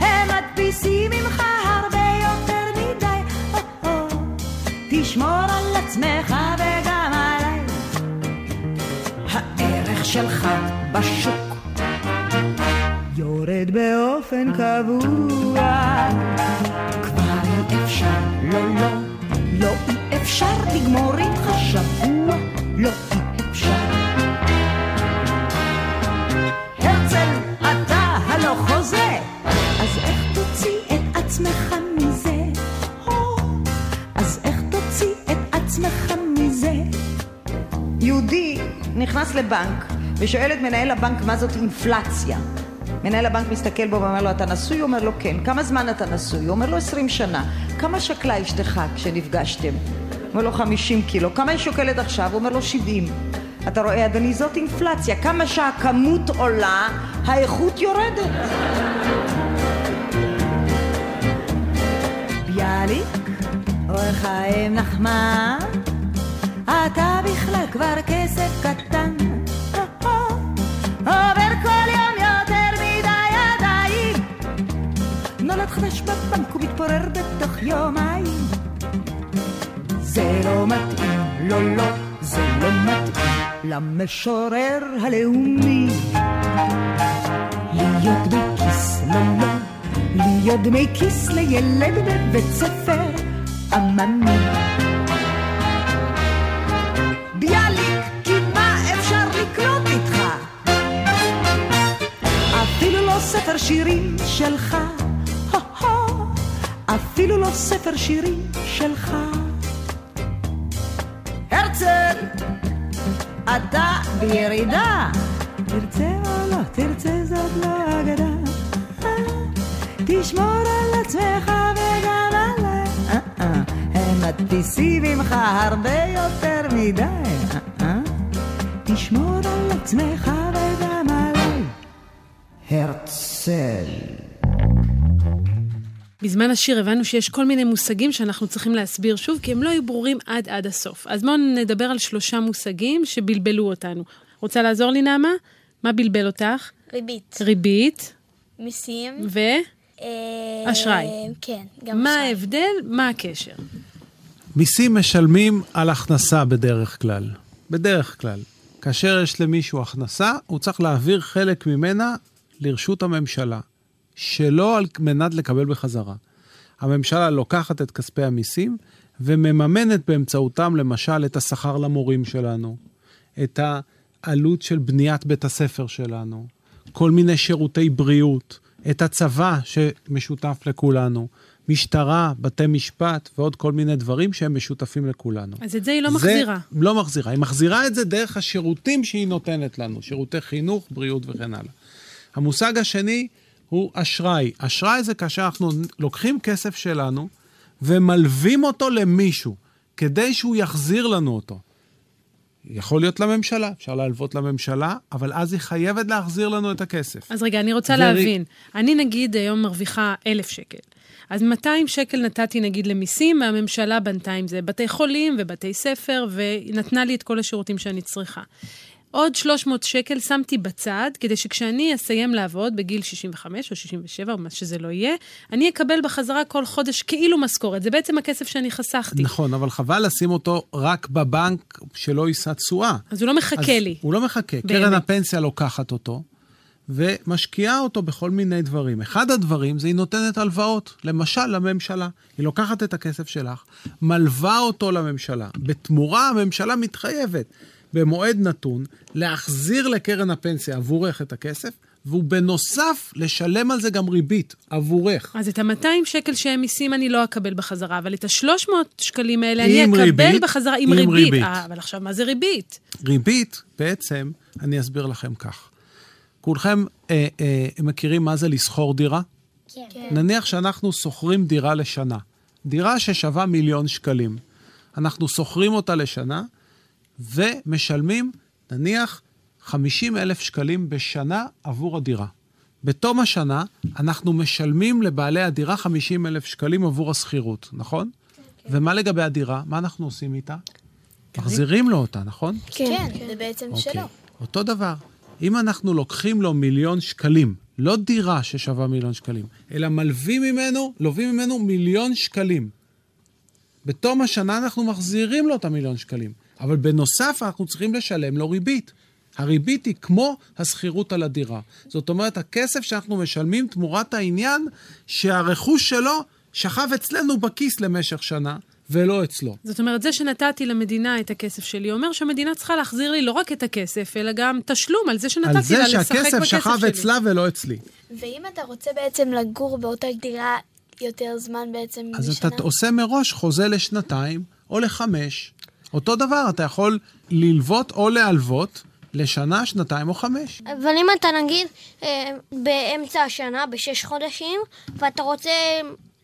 הם מדפיסים ממך הרבה יותר מדי. תשמור על עצמך וגם עליי. הערך שלך בשוק יורד באופן קבוע. כבר אי אפשר, לא, לא, לא אי אפשר לגמור איתך שבוע, לא אי חוזה, אז איך תוציא את עצמך מזה? אז איך תוציא את עצמך מזה? יהודי נכנס לבנק ושואל את מנהל הבנק מה זאת אינפלציה. מנהל הבנק מסתכל בו ואומר לו, אתה נשוי? הוא אומר לו, כן. כמה זמן אתה נשוי? הוא אומר לו, 20 שנה. כמה שקלה אשתך כשנפגשתם? הוא אומר לו, 50 קילו. כמה היא שוקלת עכשיו? הוא אומר לו, 70. אתה רואה, אדוני, זאת אינפלציה. כמה שהכמות עולה, האיכות יורדת. ביאליק, אור חיים נחמן, אתה בכלל כבר כסף קטן. עובר כל יום יותר מדי ידיים. נולד חדש בבנק ומתפורר בתוך יומיים. זה לא מתאים, לא, לא, זה לא מתאים למשורר הלאומי. להיות בכיס, לא, לא, להיות דמי כיס לילד בבית ספר עממי. ביאליק, כי מה אפשר לקנות איתך? אפילו לא ספר שירים שלך, אפילו לא ספר שירים שלך. הרצל, אתה בירידה. תרצה או לא תרצה זאת לא אגדה. תשמור על עצמך וגם עליי. אה, אה, הם מדפיסים ממך הרבה יותר מדי. אה, תשמור על עצמך וגם עליי. הרצל.
בזמן השיר הבנו שיש כל מיני מושגים שאנחנו צריכים להסביר שוב, כי הם לא היו ברורים עד עד הסוף. אז בואו נדבר על שלושה מושגים שבלבלו אותנו. רוצה לעזור לי, נעמה? מה בלבל אותך?
ריבית.
ריבית
מיסים.
ו...
אה,
אשראי.
כן, גם
מה
אשראי.
ההבדל? מה הקשר?
מיסים משלמים על הכנסה בדרך כלל. בדרך כלל. כאשר יש למישהו הכנסה, הוא צריך להעביר חלק ממנה לרשות הממשלה, שלא על מנת לקבל בחזרה. הממשלה לוקחת את כספי המיסים ומממנת באמצעותם למשל את השכר למורים שלנו, את העלות של בניית בית הספר שלנו, כל מיני שירותי בריאות, את הצבא שמשותף לכולנו, משטרה, בתי משפט ועוד כל מיני דברים שהם משותפים לכולנו.
אז את זה היא לא
זה
מחזירה.
לא מחזירה. היא מחזירה את זה דרך השירותים שהיא נותנת לנו, שירותי חינוך, בריאות וכן הלאה. המושג השני הוא אשראי. אשראי זה כאשר אנחנו לוקחים כסף שלנו ומלווים אותו למישהו, כדי שהוא יחזיר לנו אותו. יכול להיות לממשלה, אפשר להלוות לממשלה, אבל אז היא חייבת להחזיר לנו את הכסף.
אז רגע, אני רוצה
ורי-
להבין. אני נגיד היום מרוויחה אלף שקל. אז 200 שקל נתתי נגיד למיסים, והממשלה בנתה עם זה בתי חולים ובתי ספר, ונתנה לי את כל השירותים שאני צריכה. עוד 300 שקל שמתי בצד, כדי שכשאני אסיים לעבוד בגיל 65 או 67, או מה שזה לא יהיה, אני אקבל בחזרה כל חודש כאילו משכורת. זה בעצם הכסף שאני חסכתי.
נכון, אבל חבל לשים אותו רק בבנק שלא יישא תשואה.
אז הוא לא מחכה לי.
הוא לא מחכה.
באמת.
קרן הפנסיה לוקחת אותו ומשקיעה אותו בכל מיני דברים. אחד הדברים זה היא נותנת הלוואות, למשל לממשלה. היא לוקחת את הכסף שלך, מלווה אותו לממשלה. בתמורה הממשלה מתחייבת במועד נתון להחזיר לקרן הפנסיה עבורך את הכסף, והוא בנוסף לשלם על זה גם ריבית עבורך.
אז את ה-200 שקל שהם מיסים אני לא אקבל בחזרה, אבל את ה-300 שקלים האלה אני אקבל
ריבית,
בחזרה עם,
עם
ריבית.
ריבית.
אה, אבל עכשיו, מה זה ריבית?
ריבית, בעצם, אני אסביר לכם כך. כולכם אה, אה, מכירים מה זה לסחור דירה?
כן.
נניח שאנחנו שוכרים דירה לשנה. דירה ששווה מיליון שקלים. אנחנו שוכרים אותה לשנה ומשלמים, נניח, 50 אלף שקלים בשנה עבור הדירה. בתום השנה, אנחנו משלמים לבעלי הדירה 50 אלף שקלים עבור השכירות, נכון? ומה לגבי הדירה? מה אנחנו עושים איתה? מחזירים לו אותה, נכון?
כן, זה בעצם
אוקיי.
שלו.
אותו דבר, אם אנחנו לוקחים לו מיליון שקלים, לא דירה ששווה מיליון שקלים, אלא מלווים ממנו, לווים ממנו מיליון שקלים. בתום השנה אנחנו מחזירים לו את המיליון שקלים, אבל בנוסף אנחנו צריכים לשלם לו ריבית. הריבית היא כמו השכירות על הדירה. זאת אומרת, הכסף שאנחנו משלמים תמורת העניין שהרכוש שלו שכב אצלנו בכיס למשך שנה, ולא אצלו.
זאת אומרת, זה שנתתי למדינה את הכסף שלי, אומר שהמדינה צריכה להחזיר לי לא רק את הכסף, אלא גם תשלום על זה שנתתי
על זה
לה לשחק בכסף שלי.
שהכסף שכב אצלה ולא אצלי.
ואם אתה רוצה בעצם לגור באותה דירה יותר זמן בעצם
אז
בשנה?
אתה עושה מראש חוזה לשנתיים או לחמש. אותו דבר, אתה יכול ללוות או להלוות לשנה, שנתיים או חמש.
אבל אם אתה נגיד אה, באמצע השנה, בשש חודשים, ואתה רוצה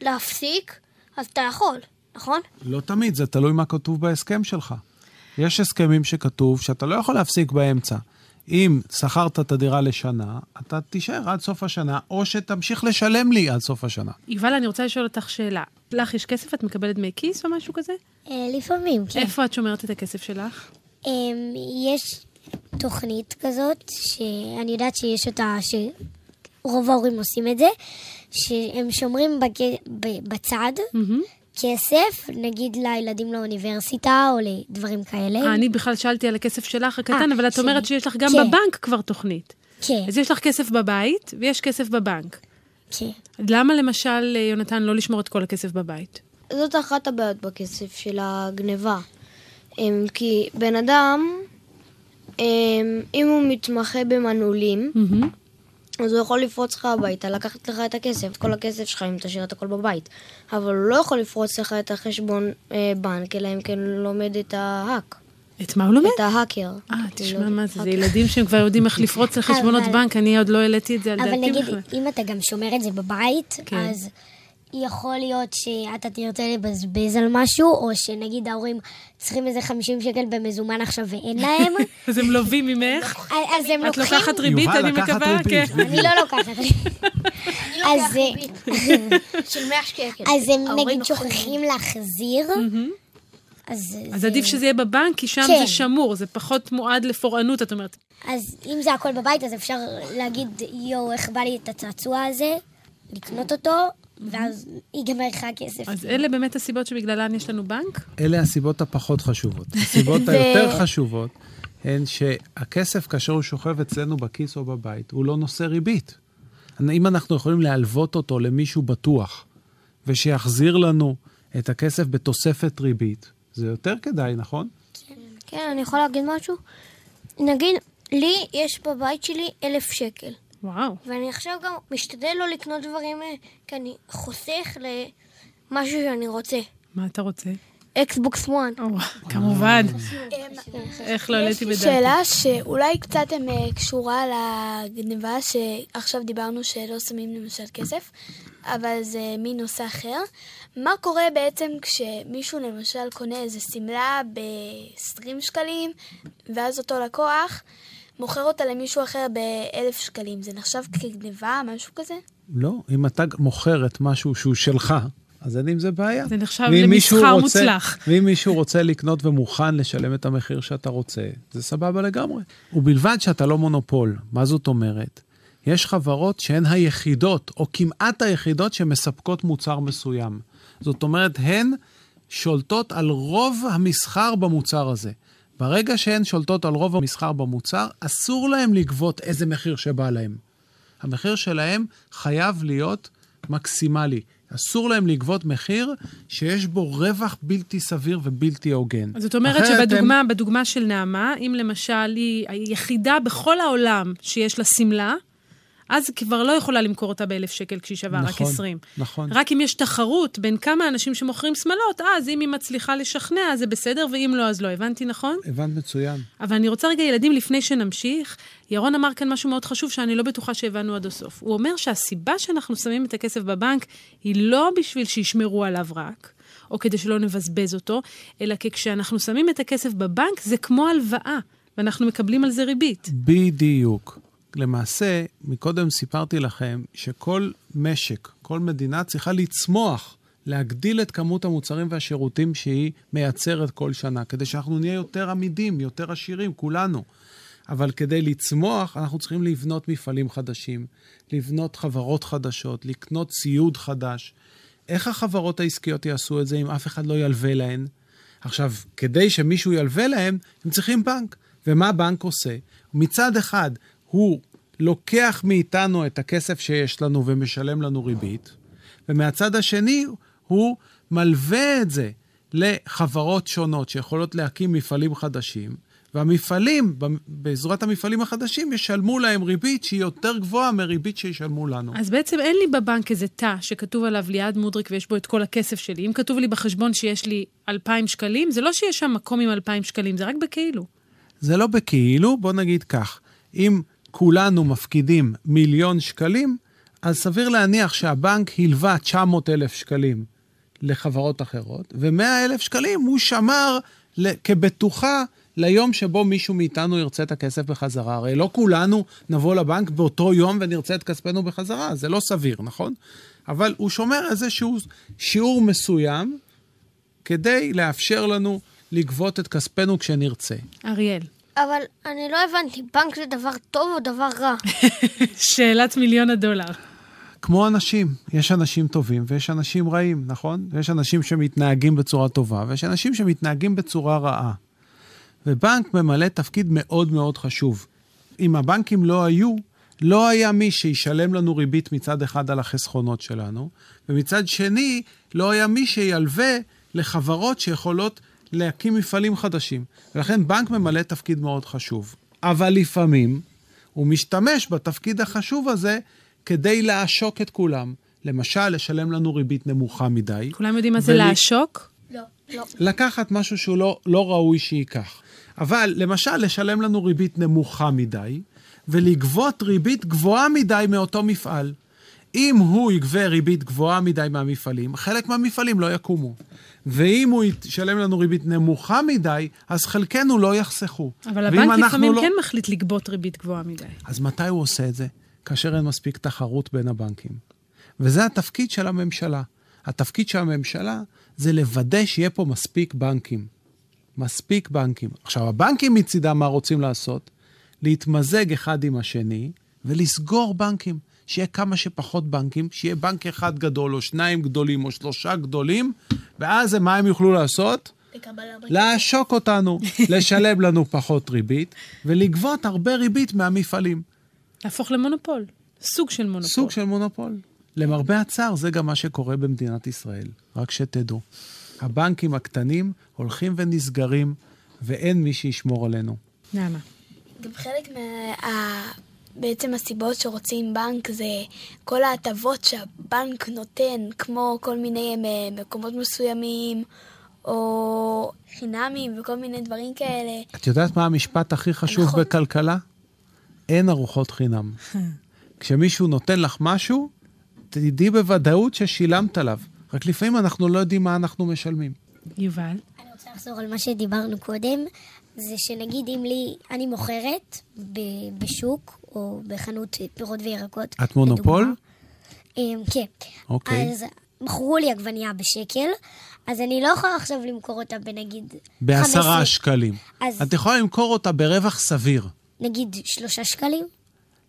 להפסיק, אז אתה יכול, נכון?
לא תמיד, זה תלוי מה כתוב בהסכם שלך. יש הסכמים שכתוב שאתה לא יכול להפסיק באמצע. אם שכרת את הדירה לשנה, אתה תישאר עד סוף השנה, או שתמשיך לשלם לי עד סוף השנה.
יובל, אני רוצה לשאול אותך שאלה. לך יש כסף? את מקבלת דמי כיס או משהו כזה?
אה, לפעמים, כן.
איפה את שומרת את הכסף שלך?
אמ, יש תוכנית כזאת, שאני יודעת שיש אותה, שרוב ההורים עושים את זה, שהם שומרים בג... בצד כסף, נגיד לילדים לאוניברסיטה או לדברים כאלה.
אה, אני בכלל שאלתי על הכסף שלך הקטן,
אה,
אבל את
שלי.
אומרת שיש לך גם
כן.
בבנק כבר תוכנית.
כן,
אז יש לך כסף בבית ויש כסף בבנק.
כן.
למה למשל, אה, יונתן, לא לשמור את כל הכסף בבית?
זאת אחת הבעיות בכסף של הגניבה. אמ, כי בן אדם, אמ, אם הוא מתמחה במנעולים, אז הוא יכול לפרוץ לך הביתה, לקחת לך את הכסף, את כל הכסף שלך, אם תשאיר את הכל בבית. אבל הוא לא יכול לפרוץ לך את החשבון אה, בנק, אלא אם כן הוא לומד את ההאק.
את מה הוא לומד?
את ההאקר.
אה, תשמע
לא-
מה זה, זה ילדים שהם כבר יודעים איך לפרוץ לחשבונות
אבל-
בנק, אני עוד לא העליתי את זה על
אבל
דעתי
נגיד,
בכלל.
אם אתה גם שומר את זה בבית,
כן.
אז יכול להיות שאתה תרצה לבזבז על משהו, או שנגיד ההורים צריכים איזה 50 שקל במזומן עכשיו ואין להם,
אז הם לובים ממך?
אז הם
את
לוקחים...
לוקחת ריבית,
יובל,
אני
לקחת
מקווה?
ריבית,
כן.
אני לא לוקחת. אז אה,
של 100 שקל.
אז הם נגיד שוכחים להחזיר, אז
אז
זה-
עדיף שזה יהיה בבנק, כי שם
כן.
זה שמור, זה פחות מועד לפורענות, את אומרת.
אז אם זה הכל בבית, אז אפשר להגיד, יואו, איך בא לי את הצעצוע הזה, לקנות אותו, ואז ייגמר לך הכסף.
אז אלה באמת הסיבות שבגללן יש לנו בנק?
אלה הסיבות הפחות חשובות. הסיבות היותר חשובות הן שהכסף, כאשר הוא שוכב אצלנו בכיס או בבית, הוא לא נושא ריבית. אם אנחנו יכולים להלוות אותו למישהו בטוח, ושיחזיר לנו את הכסף בתוספת ריבית, זה יותר כדאי, נכון?
כן, אני יכול להגיד משהו? נגיד, לי יש בבית שלי אלף שקל.
וואו.
ואני עכשיו גם משתדל לא לקנות דברים, אה, כי אני חוסך למשהו שאני רוצה.
מה אתה רוצה?
אקסבוקס 1.
או, כמובן. איך לא העליתי
יש לי
בדעתי?
שאלה שאולי קצת אה, קשורה לגניבה שעכשיו דיברנו שלא שמים למשל כסף, אבל זה מין נושא אחר. מה קורה בעצם כשמישהו למשל קונה איזה שמלה ב-20 שקלים, ואז אותו לקוח מוכר אותה למישהו אחר ב-1,000 שקלים? זה נחשב כגניבה, משהו כזה?
לא, אם אתה מוכר את משהו שהוא שלך, אז אין עם זה בעיה.
זה נחשב למסחר
רוצה-
מוצלח.
ואם מישהו רוצה לקנות ומוכן לשלם את המחיר שאתה רוצה, זה סבבה לגמרי. ובלבד שאתה לא מונופול. מה זאת אומרת? יש חברות שהן היחידות, או כמעט היחידות, שמספקות מוצר מסוים. זאת אומרת, הן שולטות על רוב המסחר במוצר הזה. ברגע שהן שולטות על רוב המסחר במוצר, אסור להן לגבות איזה מחיר שבא להן. המחיר שלהם חייב להיות מקסימלי. אסור להם לגבות מחיר שיש בו רווח בלתי סביר ובלתי הוגן.
זאת אומרת
אחרת הם-
שבדוגמה בדוגמה של נעמה, אם למשל היא היחידה בכל העולם שיש לה שמלה, אז היא כבר לא יכולה למכור אותה באלף שקל כשהיא שווה רק
נכון,
20.
נכון.
רק אם יש תחרות בין כמה אנשים שמוכרים שמלות, אז אם היא מצליחה לשכנע, אז זה בסדר, ואם לא, אז לא. הבנתי נכון?
הבנת מצוין.
אבל אני רוצה רגע, ילדים, לפני שנמשיך, ירון אמר כאן משהו מאוד חשוב שאני לא בטוחה שהבנו עד הסוף. הוא אומר שהסיבה שאנחנו שמים את הכסף בבנק היא לא בשביל שישמרו עליו רק, או כדי שלא נבזבז אותו, אלא כי כשאנחנו שמים את הכסף בבנק זה כמו הלוואה, ואנחנו מקבלים על זה ריבית.
בדיוק. למעשה, מקודם סיפרתי לכם שכל משק, כל מדינה צריכה לצמוח, להגדיל את כמות המוצרים והשירותים שהיא מייצרת כל שנה, כדי שאנחנו נהיה יותר עמידים, יותר עשירים, כולנו. אבל כדי לצמוח, אנחנו צריכים לבנות מפעלים חדשים, לבנות חברות חדשות, לקנות ציוד חדש. איך החברות העסקיות יעשו את זה אם אף אחד לא ילווה להן? עכשיו, כדי שמישהו ילווה להם, הם צריכים בנק. ומה בנק עושה? מצד אחד, הוא לוקח מאיתנו את הכסף שיש לנו ומשלם לנו ריבית, ומהצד השני, הוא מלווה את זה לחברות שונות שיכולות להקים מפעלים חדשים, והמפעלים, בעזרת המפעלים החדשים, ישלמו להם ריבית שהיא יותר גבוהה מריבית שישלמו לנו.
אז בעצם אין לי בבנק איזה תא שכתוב עליו ליעד מודריק ויש בו את כל הכסף שלי. אם כתוב לי בחשבון שיש לי 2,000 שקלים, זה לא שיש שם מקום עם 2,000 שקלים, זה רק בכאילו.
זה לא בכאילו, בוא נגיד כך, אם כולנו מפקידים מיליון שקלים, אז סביר להניח שהבנק הלווה 900 אלף שקלים לחברות אחרות, ו-100 אלף שקלים הוא שמר כבטוחה ליום שבו מישהו מאיתנו ירצה את הכסף בחזרה. הרי לא כולנו נבוא לבנק באותו יום ונרצה את כספנו בחזרה, זה לא סביר, נכון? אבל הוא שומר איזשהו שיעור מסוים כדי לאפשר לנו לגבות את כספנו כשנרצה.
אריאל,
אבל אני לא הבנתי, בנק זה דבר טוב או דבר רע?
שאלת מיליון הדולר.
כמו אנשים, יש אנשים טובים ויש אנשים רעים, נכון? ויש אנשים שמתנהגים בצורה טובה ויש אנשים שמתנהגים בצורה רעה. ובנק ממלא תפקיד מאוד מאוד חשוב. אם הבנקים לא היו, לא היה מי שישלם לנו ריבית מצד אחד על החסכונות שלנו, ומצד שני, לא היה מי שילווה לחברות שיכולות להקים מפעלים חדשים. ולכן בנק ממלא תפקיד מאוד חשוב. אבל לפעמים הוא משתמש בתפקיד החשוב הזה כדי לעשוק את כולם. למשל, לשלם לנו ריבית נמוכה מדי.
כולם יודעים מה זה
ול-
לעשוק?
לא, לא.
לקחת משהו שהוא לא, לא ראוי שייקח. אבל למשל, לשלם לנו ריבית נמוכה מדי, ולגבות ריבית גבוהה מדי מאותו מפעל. אם הוא יגבה ריבית גבוהה מדי מהמפעלים, חלק מהמפעלים לא יקומו. ואם הוא ישלם לנו ריבית נמוכה מדי, אז חלקנו לא יחסכו.
אבל הבנק לפעמים
לא...
כן מחליט לגבות ריבית גבוהה מדי.
אז מתי הוא עושה את זה? כאשר אין מספיק תחרות בין הבנקים. וזה התפקיד של הממשלה. התפקיד של הממשלה זה לוודא שיהיה פה מספיק בנקים. מספיק בנקים. עכשיו, הבנקים מצידם מה רוצים לעשות? להתמזג אחד עם השני ולסגור בנקים. שיהיה כמה שפחות בנקים, שיהיה בנק אחד גדול, או שניים גדולים, או שלושה גדולים, ואז מה הם יוכלו לעשות? לעשוק אותנו, לשלם לנו פחות ריבית, ולגבות הרבה ריבית מהמפעלים.
להפוך למונופול. סוג של מונופול.
סוג של מונופול. למרבה הצער, זה גם מה שקורה במדינת ישראל, רק שתדעו. הבנקים הקטנים הולכים ונסגרים, ואין מי שישמור עלינו.
למה?
גם חלק מה... בעצם הסיבות שרוצים בנק זה כל ההטבות שהבנק נותן, כמו כל מיני אה, מקומות מסוימים, או חינמים וכל מיני דברים כאלה.
את יודעת מה המשפט הכי חשוב
נכון.
בכלכלה? אין ארוחות חינם. כשמישהו נותן לך משהו, תדעי בוודאות ששילמת עליו. רק לפעמים אנחנו לא יודעים מה אנחנו משלמים.
יובל?
אני רוצה לחזור על מה שדיברנו קודם, זה שנגיד אם לי, אני מוכרת ב- בשוק או בחנות פירות וירקות.
את מונופול?
לדוגמה. אמ, כן.
אוקיי.
אז מכרו לי עגבנייה בשקל, אז אני לא יכולה עכשיו למכור אותה בנגיד...
בעשרה
15,
שקלים.
אז-
את יכולה למכור אותה ברווח סביר.
נגיד שלושה שקלים?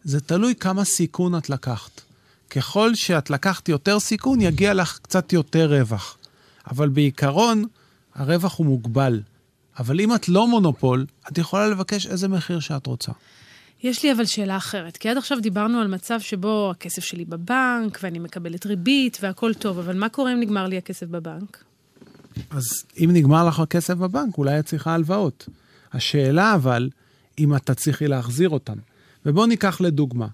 זה תלוי כמה סיכון את לקחת. ככל שאת לקחת יותר סיכון, יגיע לך קצת יותר רווח. אבל בעיקרון, הרווח הוא מוגבל. אבל אם את לא מונופול, את יכולה לבקש איזה מחיר שאת רוצה.
יש לי אבל שאלה אחרת, כי עד עכשיו דיברנו על מצב שבו הכסף שלי בבנק, ואני מקבלת ריבית, והכל טוב, אבל מה קורה אם נגמר לי הכסף בבנק?
אז אם נגמר לך הכסף בבנק, אולי את צריכה הלוואות. השאלה אבל, אם את תצליחי להחזיר אותן. ובואו ניקח לדוגמה,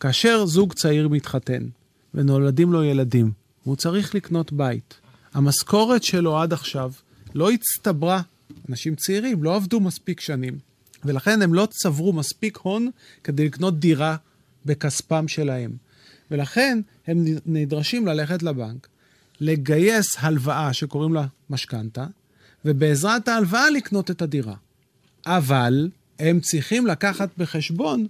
כאשר זוג צעיר מתחתן ונולדים לו ילדים, והוא צריך לקנות בית, המשכורת שלו עד עכשיו לא הצטברה. אנשים צעירים לא עבדו מספיק שנים, ולכן הם לא צברו מספיק הון כדי לקנות דירה בכספם שלהם. ולכן הם נדרשים ללכת לבנק, לגייס הלוואה שקוראים לה משכנתה, ובעזרת ההלוואה לקנות את הדירה. אבל הם צריכים לקחת בחשבון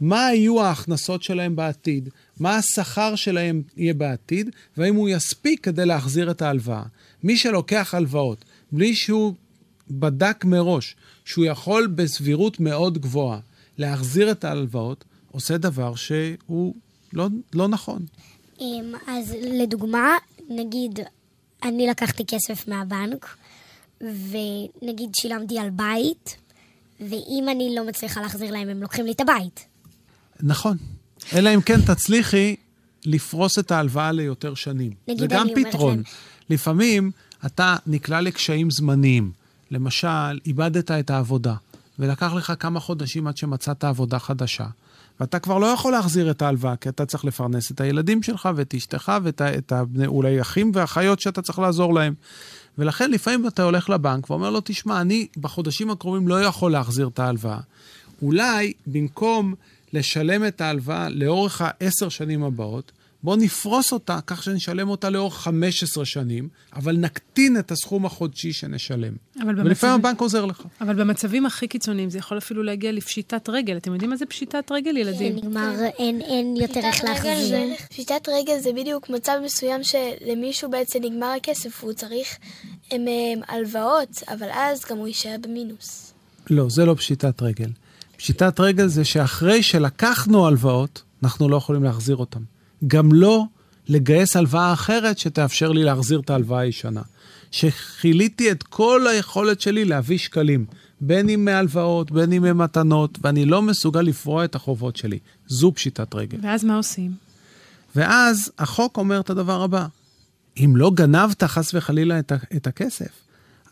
מה יהיו ההכנסות שלהם בעתיד, מה השכר שלהם יהיה בעתיד, והאם הוא יספיק כדי להחזיר את ההלוואה. מי שלוקח הלוואות בלי שהוא בדק מראש שהוא יכול בסבירות מאוד גבוהה להחזיר את ההלוואות, עושה דבר שהוא לא, לא נכון.
אמ, אז לדוגמה, נגיד, אני לקחתי כסף מהבנק, ונגיד שילמתי על בית, ואם אני לא מצליחה להחזיר להם, הם לוקחים לי את הבית.
נכון. אלא אם כן תצליחי לפרוס את ההלוואה ליותר שנים.
נגיד
זה גם
אני אומרת
פתרון.
להם-
לפעמים אתה נקלע לקשיים זמניים. למשל, איבדת את העבודה, ולקח לך כמה חודשים עד שמצאת עבודה חדשה. ואתה כבר לא יכול להחזיר את ההלוואה, כי אתה צריך לפרנס את הילדים שלך ואת אשתך ואת את הבני, אולי אחים ואחיות שאתה צריך לעזור להם. ולכן לפעמים אתה הולך לבנק ואומר לו, תשמע, אני בחודשים הקרובים לא יכול להחזיר את ההלוואה. אולי במקום לשלם את ההלוואה לאורך העשר שנים הבאות, בואו נפרוס אותה כך שנשלם אותה לאורך 15 שנים, אבל נקטין את הסכום החודשי שנשלם.
אבל
ולפעמים
במצבים-
הבנק עוזר לך.
אבל במצבים הכי קיצוניים זה יכול אפילו להגיע לפשיטת רגל. אתם יודעים מה זה פשיטת רגל, ילדים?
נגמר, אין, אין יותר איך להחזיר.
זה- פשיטת רגל זה בדיוק מצב מסוים שלמישהו בעצם נגמר הכסף, והוא צריך הם, הם, הלוואות, אבל אז גם הוא יישאר במינוס.
לא, זה לא פשיטת רגל. פשיטת רגל זה שאחרי שלקחנו הלוואות, אנחנו לא יכולים להחזיר אותן. גם לא לגייס הלוואה אחרת שתאפשר לי להחזיר את ההלוואה הישנה. שכיליתי את כל היכולת שלי להביא שקלים, בין אם מהלוואות, בין אם ממתנות, ואני לא מסוגל לפרוע את החובות שלי. זו פשיטת רגל.
ואז מה עושים?
ואז החוק אומר את הדבר הבא: אם לא גנבת חס וחלילה את, את הכסף,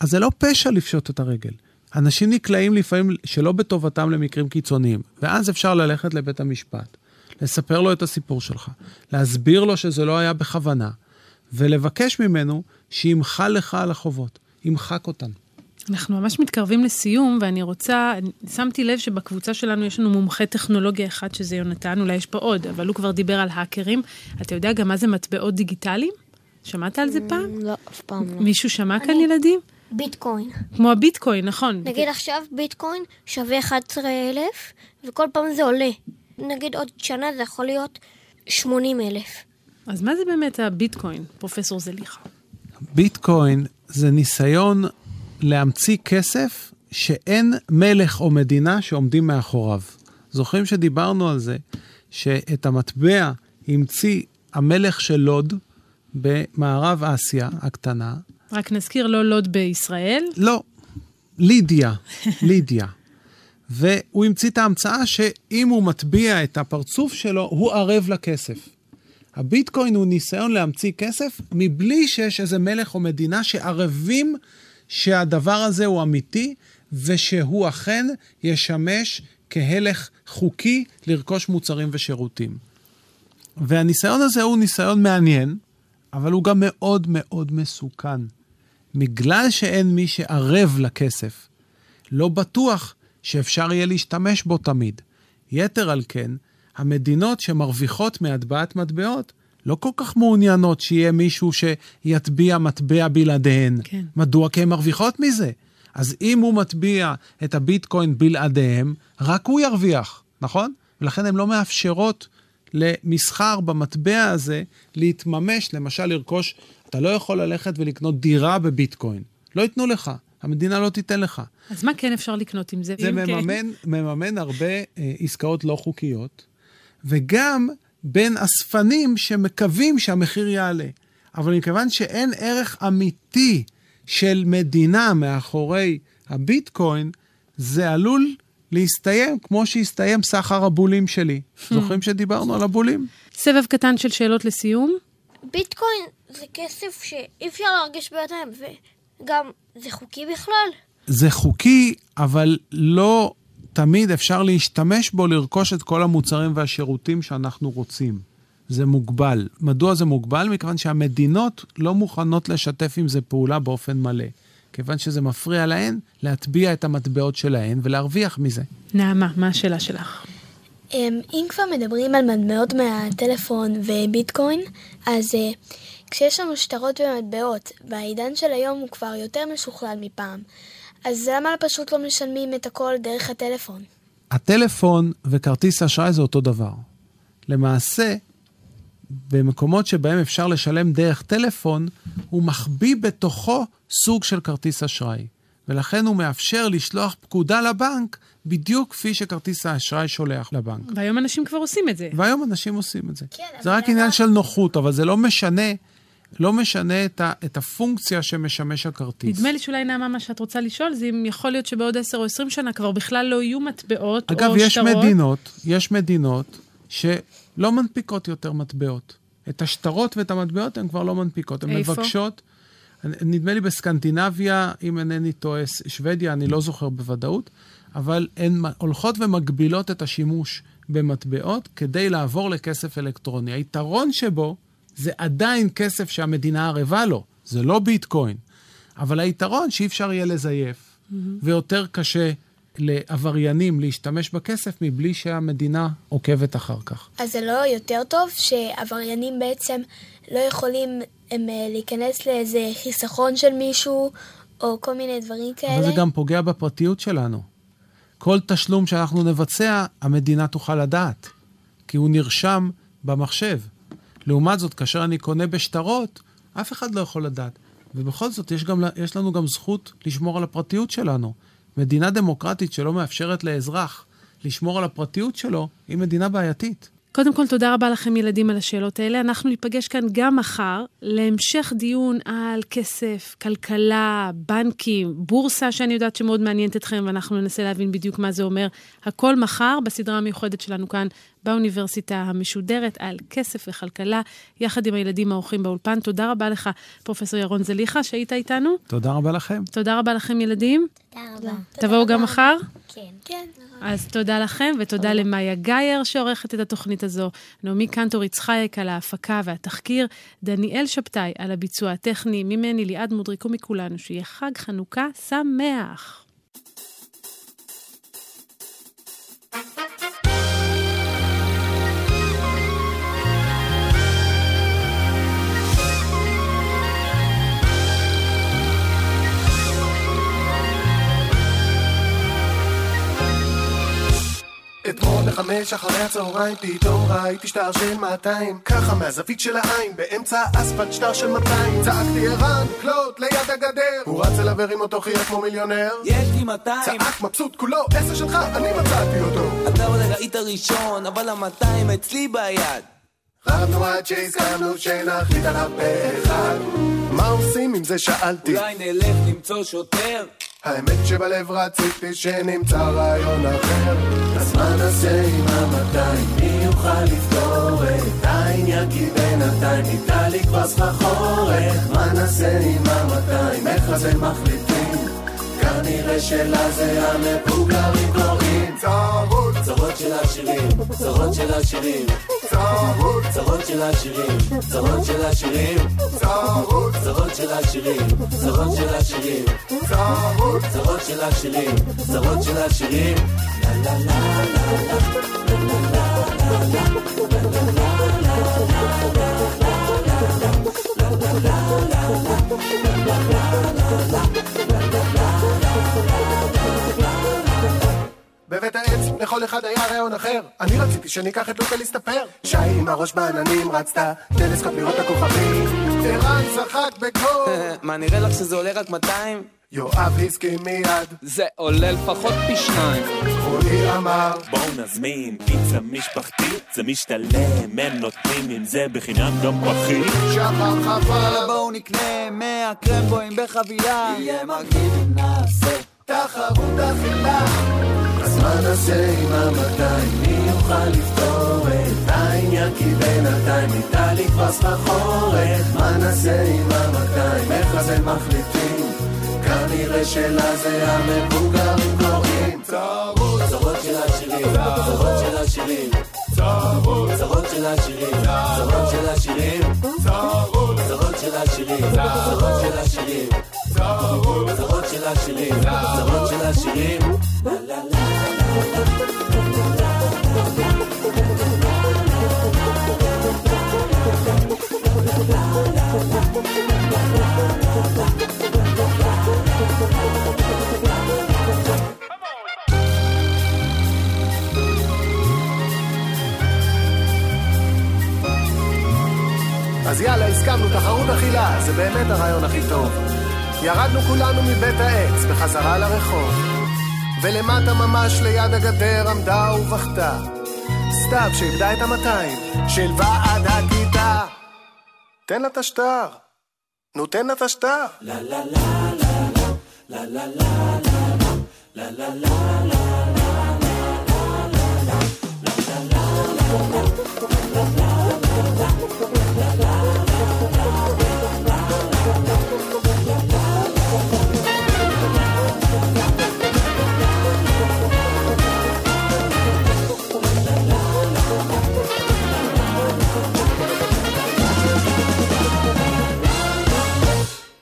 אז זה לא פשע לפשוט את הרגל. אנשים נקלעים לפעמים שלא בטובתם למקרים קיצוניים, ואז אפשר ללכת לבית המשפט, לספר לו את הסיפור שלך, להסביר לו שזה לא היה בכוונה, ולבקש ממנו שימחל לך על החובות, ימחק אותן.
אנחנו ממש מתקרבים לסיום, ואני רוצה, אני- שמתי לב שבקבוצה שלנו יש לנו מומחה טכנולוגיה אחד, שזה יונתן, אולי יש פה עוד, אבל הוא כבר דיבר על האקרים. אתה יודע גם מה זה מטבעות דיגיטליים? שמעת על זה פעם?
לא, אף פעם לא.
מישהו שמע כאן ילדים?
ביטקוין.
כמו הביטקוין, נכון.
נגיד עכשיו ביטקוין שווה 11,000, וכל פעם זה עולה. נגיד עוד שנה זה יכול להיות 80,000.
אז מה זה באמת הביטקוין, פרופסור זליכה?
ביטקוין זה ניסיון להמציא כסף שאין מלך או מדינה שעומדים מאחוריו. זוכרים שדיברנו על זה שאת המטבע המציא המלך של לוד במערב אסיה הקטנה?
רק נזכיר, לא לוד בישראל.
לא, לידיה, לידיה. והוא המציא את ההמצאה שאם הוא מטביע את הפרצוף שלו, הוא ערב לכסף. הביטקוין הוא ניסיון להמציא כסף מבלי שיש איזה מלך או מדינה שערבים שהדבר הזה הוא אמיתי ושהוא אכן ישמש כהלך חוקי לרכוש מוצרים ושירותים. והניסיון הזה הוא ניסיון מעניין, אבל הוא גם מאוד מאוד מסוכן. בגלל שאין מי שערב לכסף, לא בטוח שאפשר יהיה להשתמש בו תמיד. יתר על כן, המדינות שמרוויחות מהטבעת מטבעות לא כל כך מעוניינות שיהיה מישהו שיטביע מטבע בלעדיהן.
כן.
מדוע? כי הן מרוויחות מזה. אז אם הוא מטביע את הביטקוין בלעדיהם, רק הוא ירוויח, נכון? ולכן הן לא מאפשרות למסחר במטבע הזה להתממש, למשל לרכוש, אתה לא יכול ללכת ולקנות דירה בביטקוין. לא ייתנו לך, המדינה לא תיתן לך.
אז מה כן אפשר לקנות עם זה?
זה
כן?
מממן, מממן הרבה אה, עסקאות לא חוקיות, וגם בין אספנים שמקווים שהמחיר יעלה. אבל מכיוון שאין ערך אמיתי של מדינה מאחורי הביטקוין, זה עלול להסתיים כמו שהסתיים סחר הבולים שלי. זוכרים שדיברנו על הבולים?
סבב קטן של שאלות לסיום.
ביטקוין זה כסף שאי אפשר להרגיש בידיים, וגם זה חוקי בכלל.
זה חוקי, אבל לא תמיד אפשר להשתמש בו לרכוש את כל המוצרים והשירותים שאנחנו רוצים. זה מוגבל. מדוע זה מוגבל? מכיוון שהמדינות לא מוכנות לשתף עם זה פעולה באופן מלא. כיוון שזה מפריע להן להטביע את המטבעות שלהן ולהרוויח מזה.
נעמה, מה השאלה שלך?
אמ, אם כבר מדברים על מטבעות מהטלפון וביטקוין, אז אה, כשיש לנו שטרות ומטבעות, בעידן של היום הוא כבר יותר משוכלל מפעם. אז למה פשוט לא משלמים את הכל דרך הטלפון?
הטלפון וכרטיס אשראי זה אותו דבר. למעשה, במקומות שבהם אפשר לשלם דרך טלפון, הוא מחביא בתוכו סוג של כרטיס אשראי. ולכן הוא מאפשר לשלוח פקודה לבנק בדיוק כפי שכרטיס האשראי שולח לבנק.
והיום אנשים כבר עושים את זה.
והיום אנשים עושים את זה.
כן,
זה
אבל
רק עניין של נוחות, אבל זה לא משנה, לא משנה את, ה, את הפונקציה שמשמש הכרטיס.
נדמה לי שאולי נעמה, מה שאת רוצה לשאול, זה אם יכול להיות שבעוד 10 או 20 שנה כבר בכלל לא יהיו מטבעות
אגב,
או
יש
שטרות.
מדינות, יש מדינות שלא מנפיקות יותר מטבעות. את השטרות ואת המטבעות הן כבר לא מנפיקות. הן? מבקשות, נדמה לי בסקנדינביה, אם אינני טועה, שוודיה, אני לא זוכר בוודאות, אבל הן הולכות ומגבילות את השימוש במטבעות כדי לעבור לכסף אלקטרוני. היתרון שבו זה עדיין כסף שהמדינה ערבה לו, זה לא ביטקוין. אבל היתרון שאי אפשר יהיה לזייף, ויותר קשה לעבריינים להשתמש בכסף מבלי שהמדינה עוקבת אחר כך.
אז זה לא יותר טוב שעבריינים בעצם לא יכולים הם, אה, להיכנס לאיזה חיסכון של מישהו, או כל מיני דברים כאלה?
אבל זה גם פוגע בפרטיות שלנו. כל תשלום שאנחנו נבצע, המדינה תוכל לדעת, כי הוא נרשם במחשב. לעומת זאת, כאשר אני קונה בשטרות, אף אחד לא יכול לדעת. ובכל זאת, יש, גם, יש לנו גם זכות לשמור על הפרטיות שלנו. מדינה דמוקרטית שלא מאפשרת לאזרח לשמור על הפרטיות שלו, היא מדינה בעייתית.
קודם כל, תודה רבה לכם, ילדים, על השאלות האלה. אנחנו ניפגש כאן גם מחר להמשך דיון על כסף, כלכלה, בנקים, בורסה, שאני יודעת שמאוד מעניינת אתכם, ואנחנו ננסה להבין בדיוק מה זה אומר. הכל מחר בסדרה המיוחדת שלנו כאן באוניברסיטה המשודרת על כסף וכלכלה, יחד עם הילדים האורחים באולפן. תודה רבה לך, פרופ' ירון זליכה, שהיית איתנו.
תודה רבה לכם.
תודה רבה לכם, ילדים.
תודה רבה.
תבואו גם מחר?
כן.
כן.
אז תודה לכם, ותודה למאיה גאייר שעורכת את התוכנית הזו, נעמי קנטור יצחייק על ההפקה והתחקיר, דניאל שבתאי על הביצוע הטכני, ממני ליעד מודריק ומכולנו, שיהיה חג חנוכה שמח.
אתמול בחמש אחרי הצהריים פתאום ראיתי שטר של 200 ככה מהזווית של העין באמצע האספלט שטר של 200 צעקתי ערן, קלוט, ליד הגדר. הוא רץ אליו הרים אותו חייך כמו מיליונר.
יש לי 200
צעק מבסוט כולו, עשר שלך, אני מצאתי אותו.
אתה אולי ראית ראשון, אבל ה-200 אצלי ביד.
רבנו עד שהסכמנו שנחליט עליו באחד מה עושים עם זה? שאלתי?
אולי נלך למצוא שוטר?
האמת שבלב רציתי שנמצא רעיון אחר אז מה נעשה עם המאתיים? מי יוכל לפתור את העניין? כי בינתיים ניתן לי כבר סחרחורת מה נעשה עם המאתיים? איך אז הם מחליטים? כנראה שלזה המבוגרים קוראים צרות
צרות של העשירים, צרות של העשירים
צרות
צרות של העשירים, צרות של העשירים
צרות
צרות של העשירים, צרות של העשירים
צרות
צרות של העשירים, צרות של העשירים לה לה לה לה לה לה
בבית העץ לכל אחד היה רעיון אחר. אני רציתי שניקח את לוקה להסתפר. שי עם הראש בעננים רצת טלסקופ לראות את הכוכבים. ערן צחק בקור
מה נראה לך שזה עולה רק 200?
יואב הסכים מיד.
זה עולה לפחות פי שניים.
רועי אמר
בואו נזמין פיצה משפחתית, זה משתלם, הם נותנים עם זה בחינם גם פחית.
שחר חפר
בואו נקנה 100 קרמבואים בחבילה. יהיה מגניב אם נעשה
תחרות אכילה אז מה נעשה עם המאתיים? מי יוכל לפתור את העניין? כי בינתיים ניתן לי כבר סחרחורת מה נעשה עם המאתיים? איך אז הם מחליטים? כנראה שלזה המבוגרים קוראים. צרות
צרות של העשירים, צרות של העשירים
צרות
צרות של העשירים, צרות של העשירים
צרות
צרות של העשירים, צרות של העשירים
צרות
של העשירים, צרות של העשירים לה לה לה
אז ירדנו כולנו מבית העץ, בחזרה לרחוב. ולמטה ממש ליד הגדר עמדה ובכתה. סתיו שאיבדה את המאתיים, של ועד הכיתה. תן לה את השטר. נו, תן לה את השטר.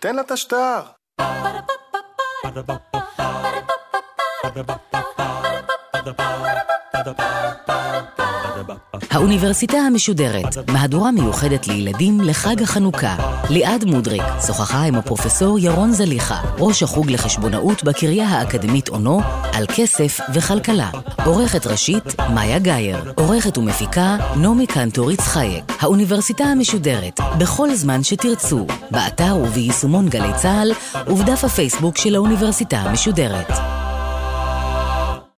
תן לה את השטר.
Ba-da-ba-ba-ba.
האוניברסיטה המשודרת, מהדורה מיוחדת לילדים לחג החנוכה. ליעד מודריק שוחחה עם הפרופסור ירון זליכה, ראש החוג לחשבונאות בקריה האקדמית אונו, על כסף וכלכלה. עורכת ראשית, מאיה גאייר. עורכת ומפיקה, נעמי קנטוריץ חייק. האוניברסיטה המשודרת, בכל זמן שתרצו, באתר וביישומון גלי צה"ל, ובדף הפייסבוק של האוניברסיטה המשודרת.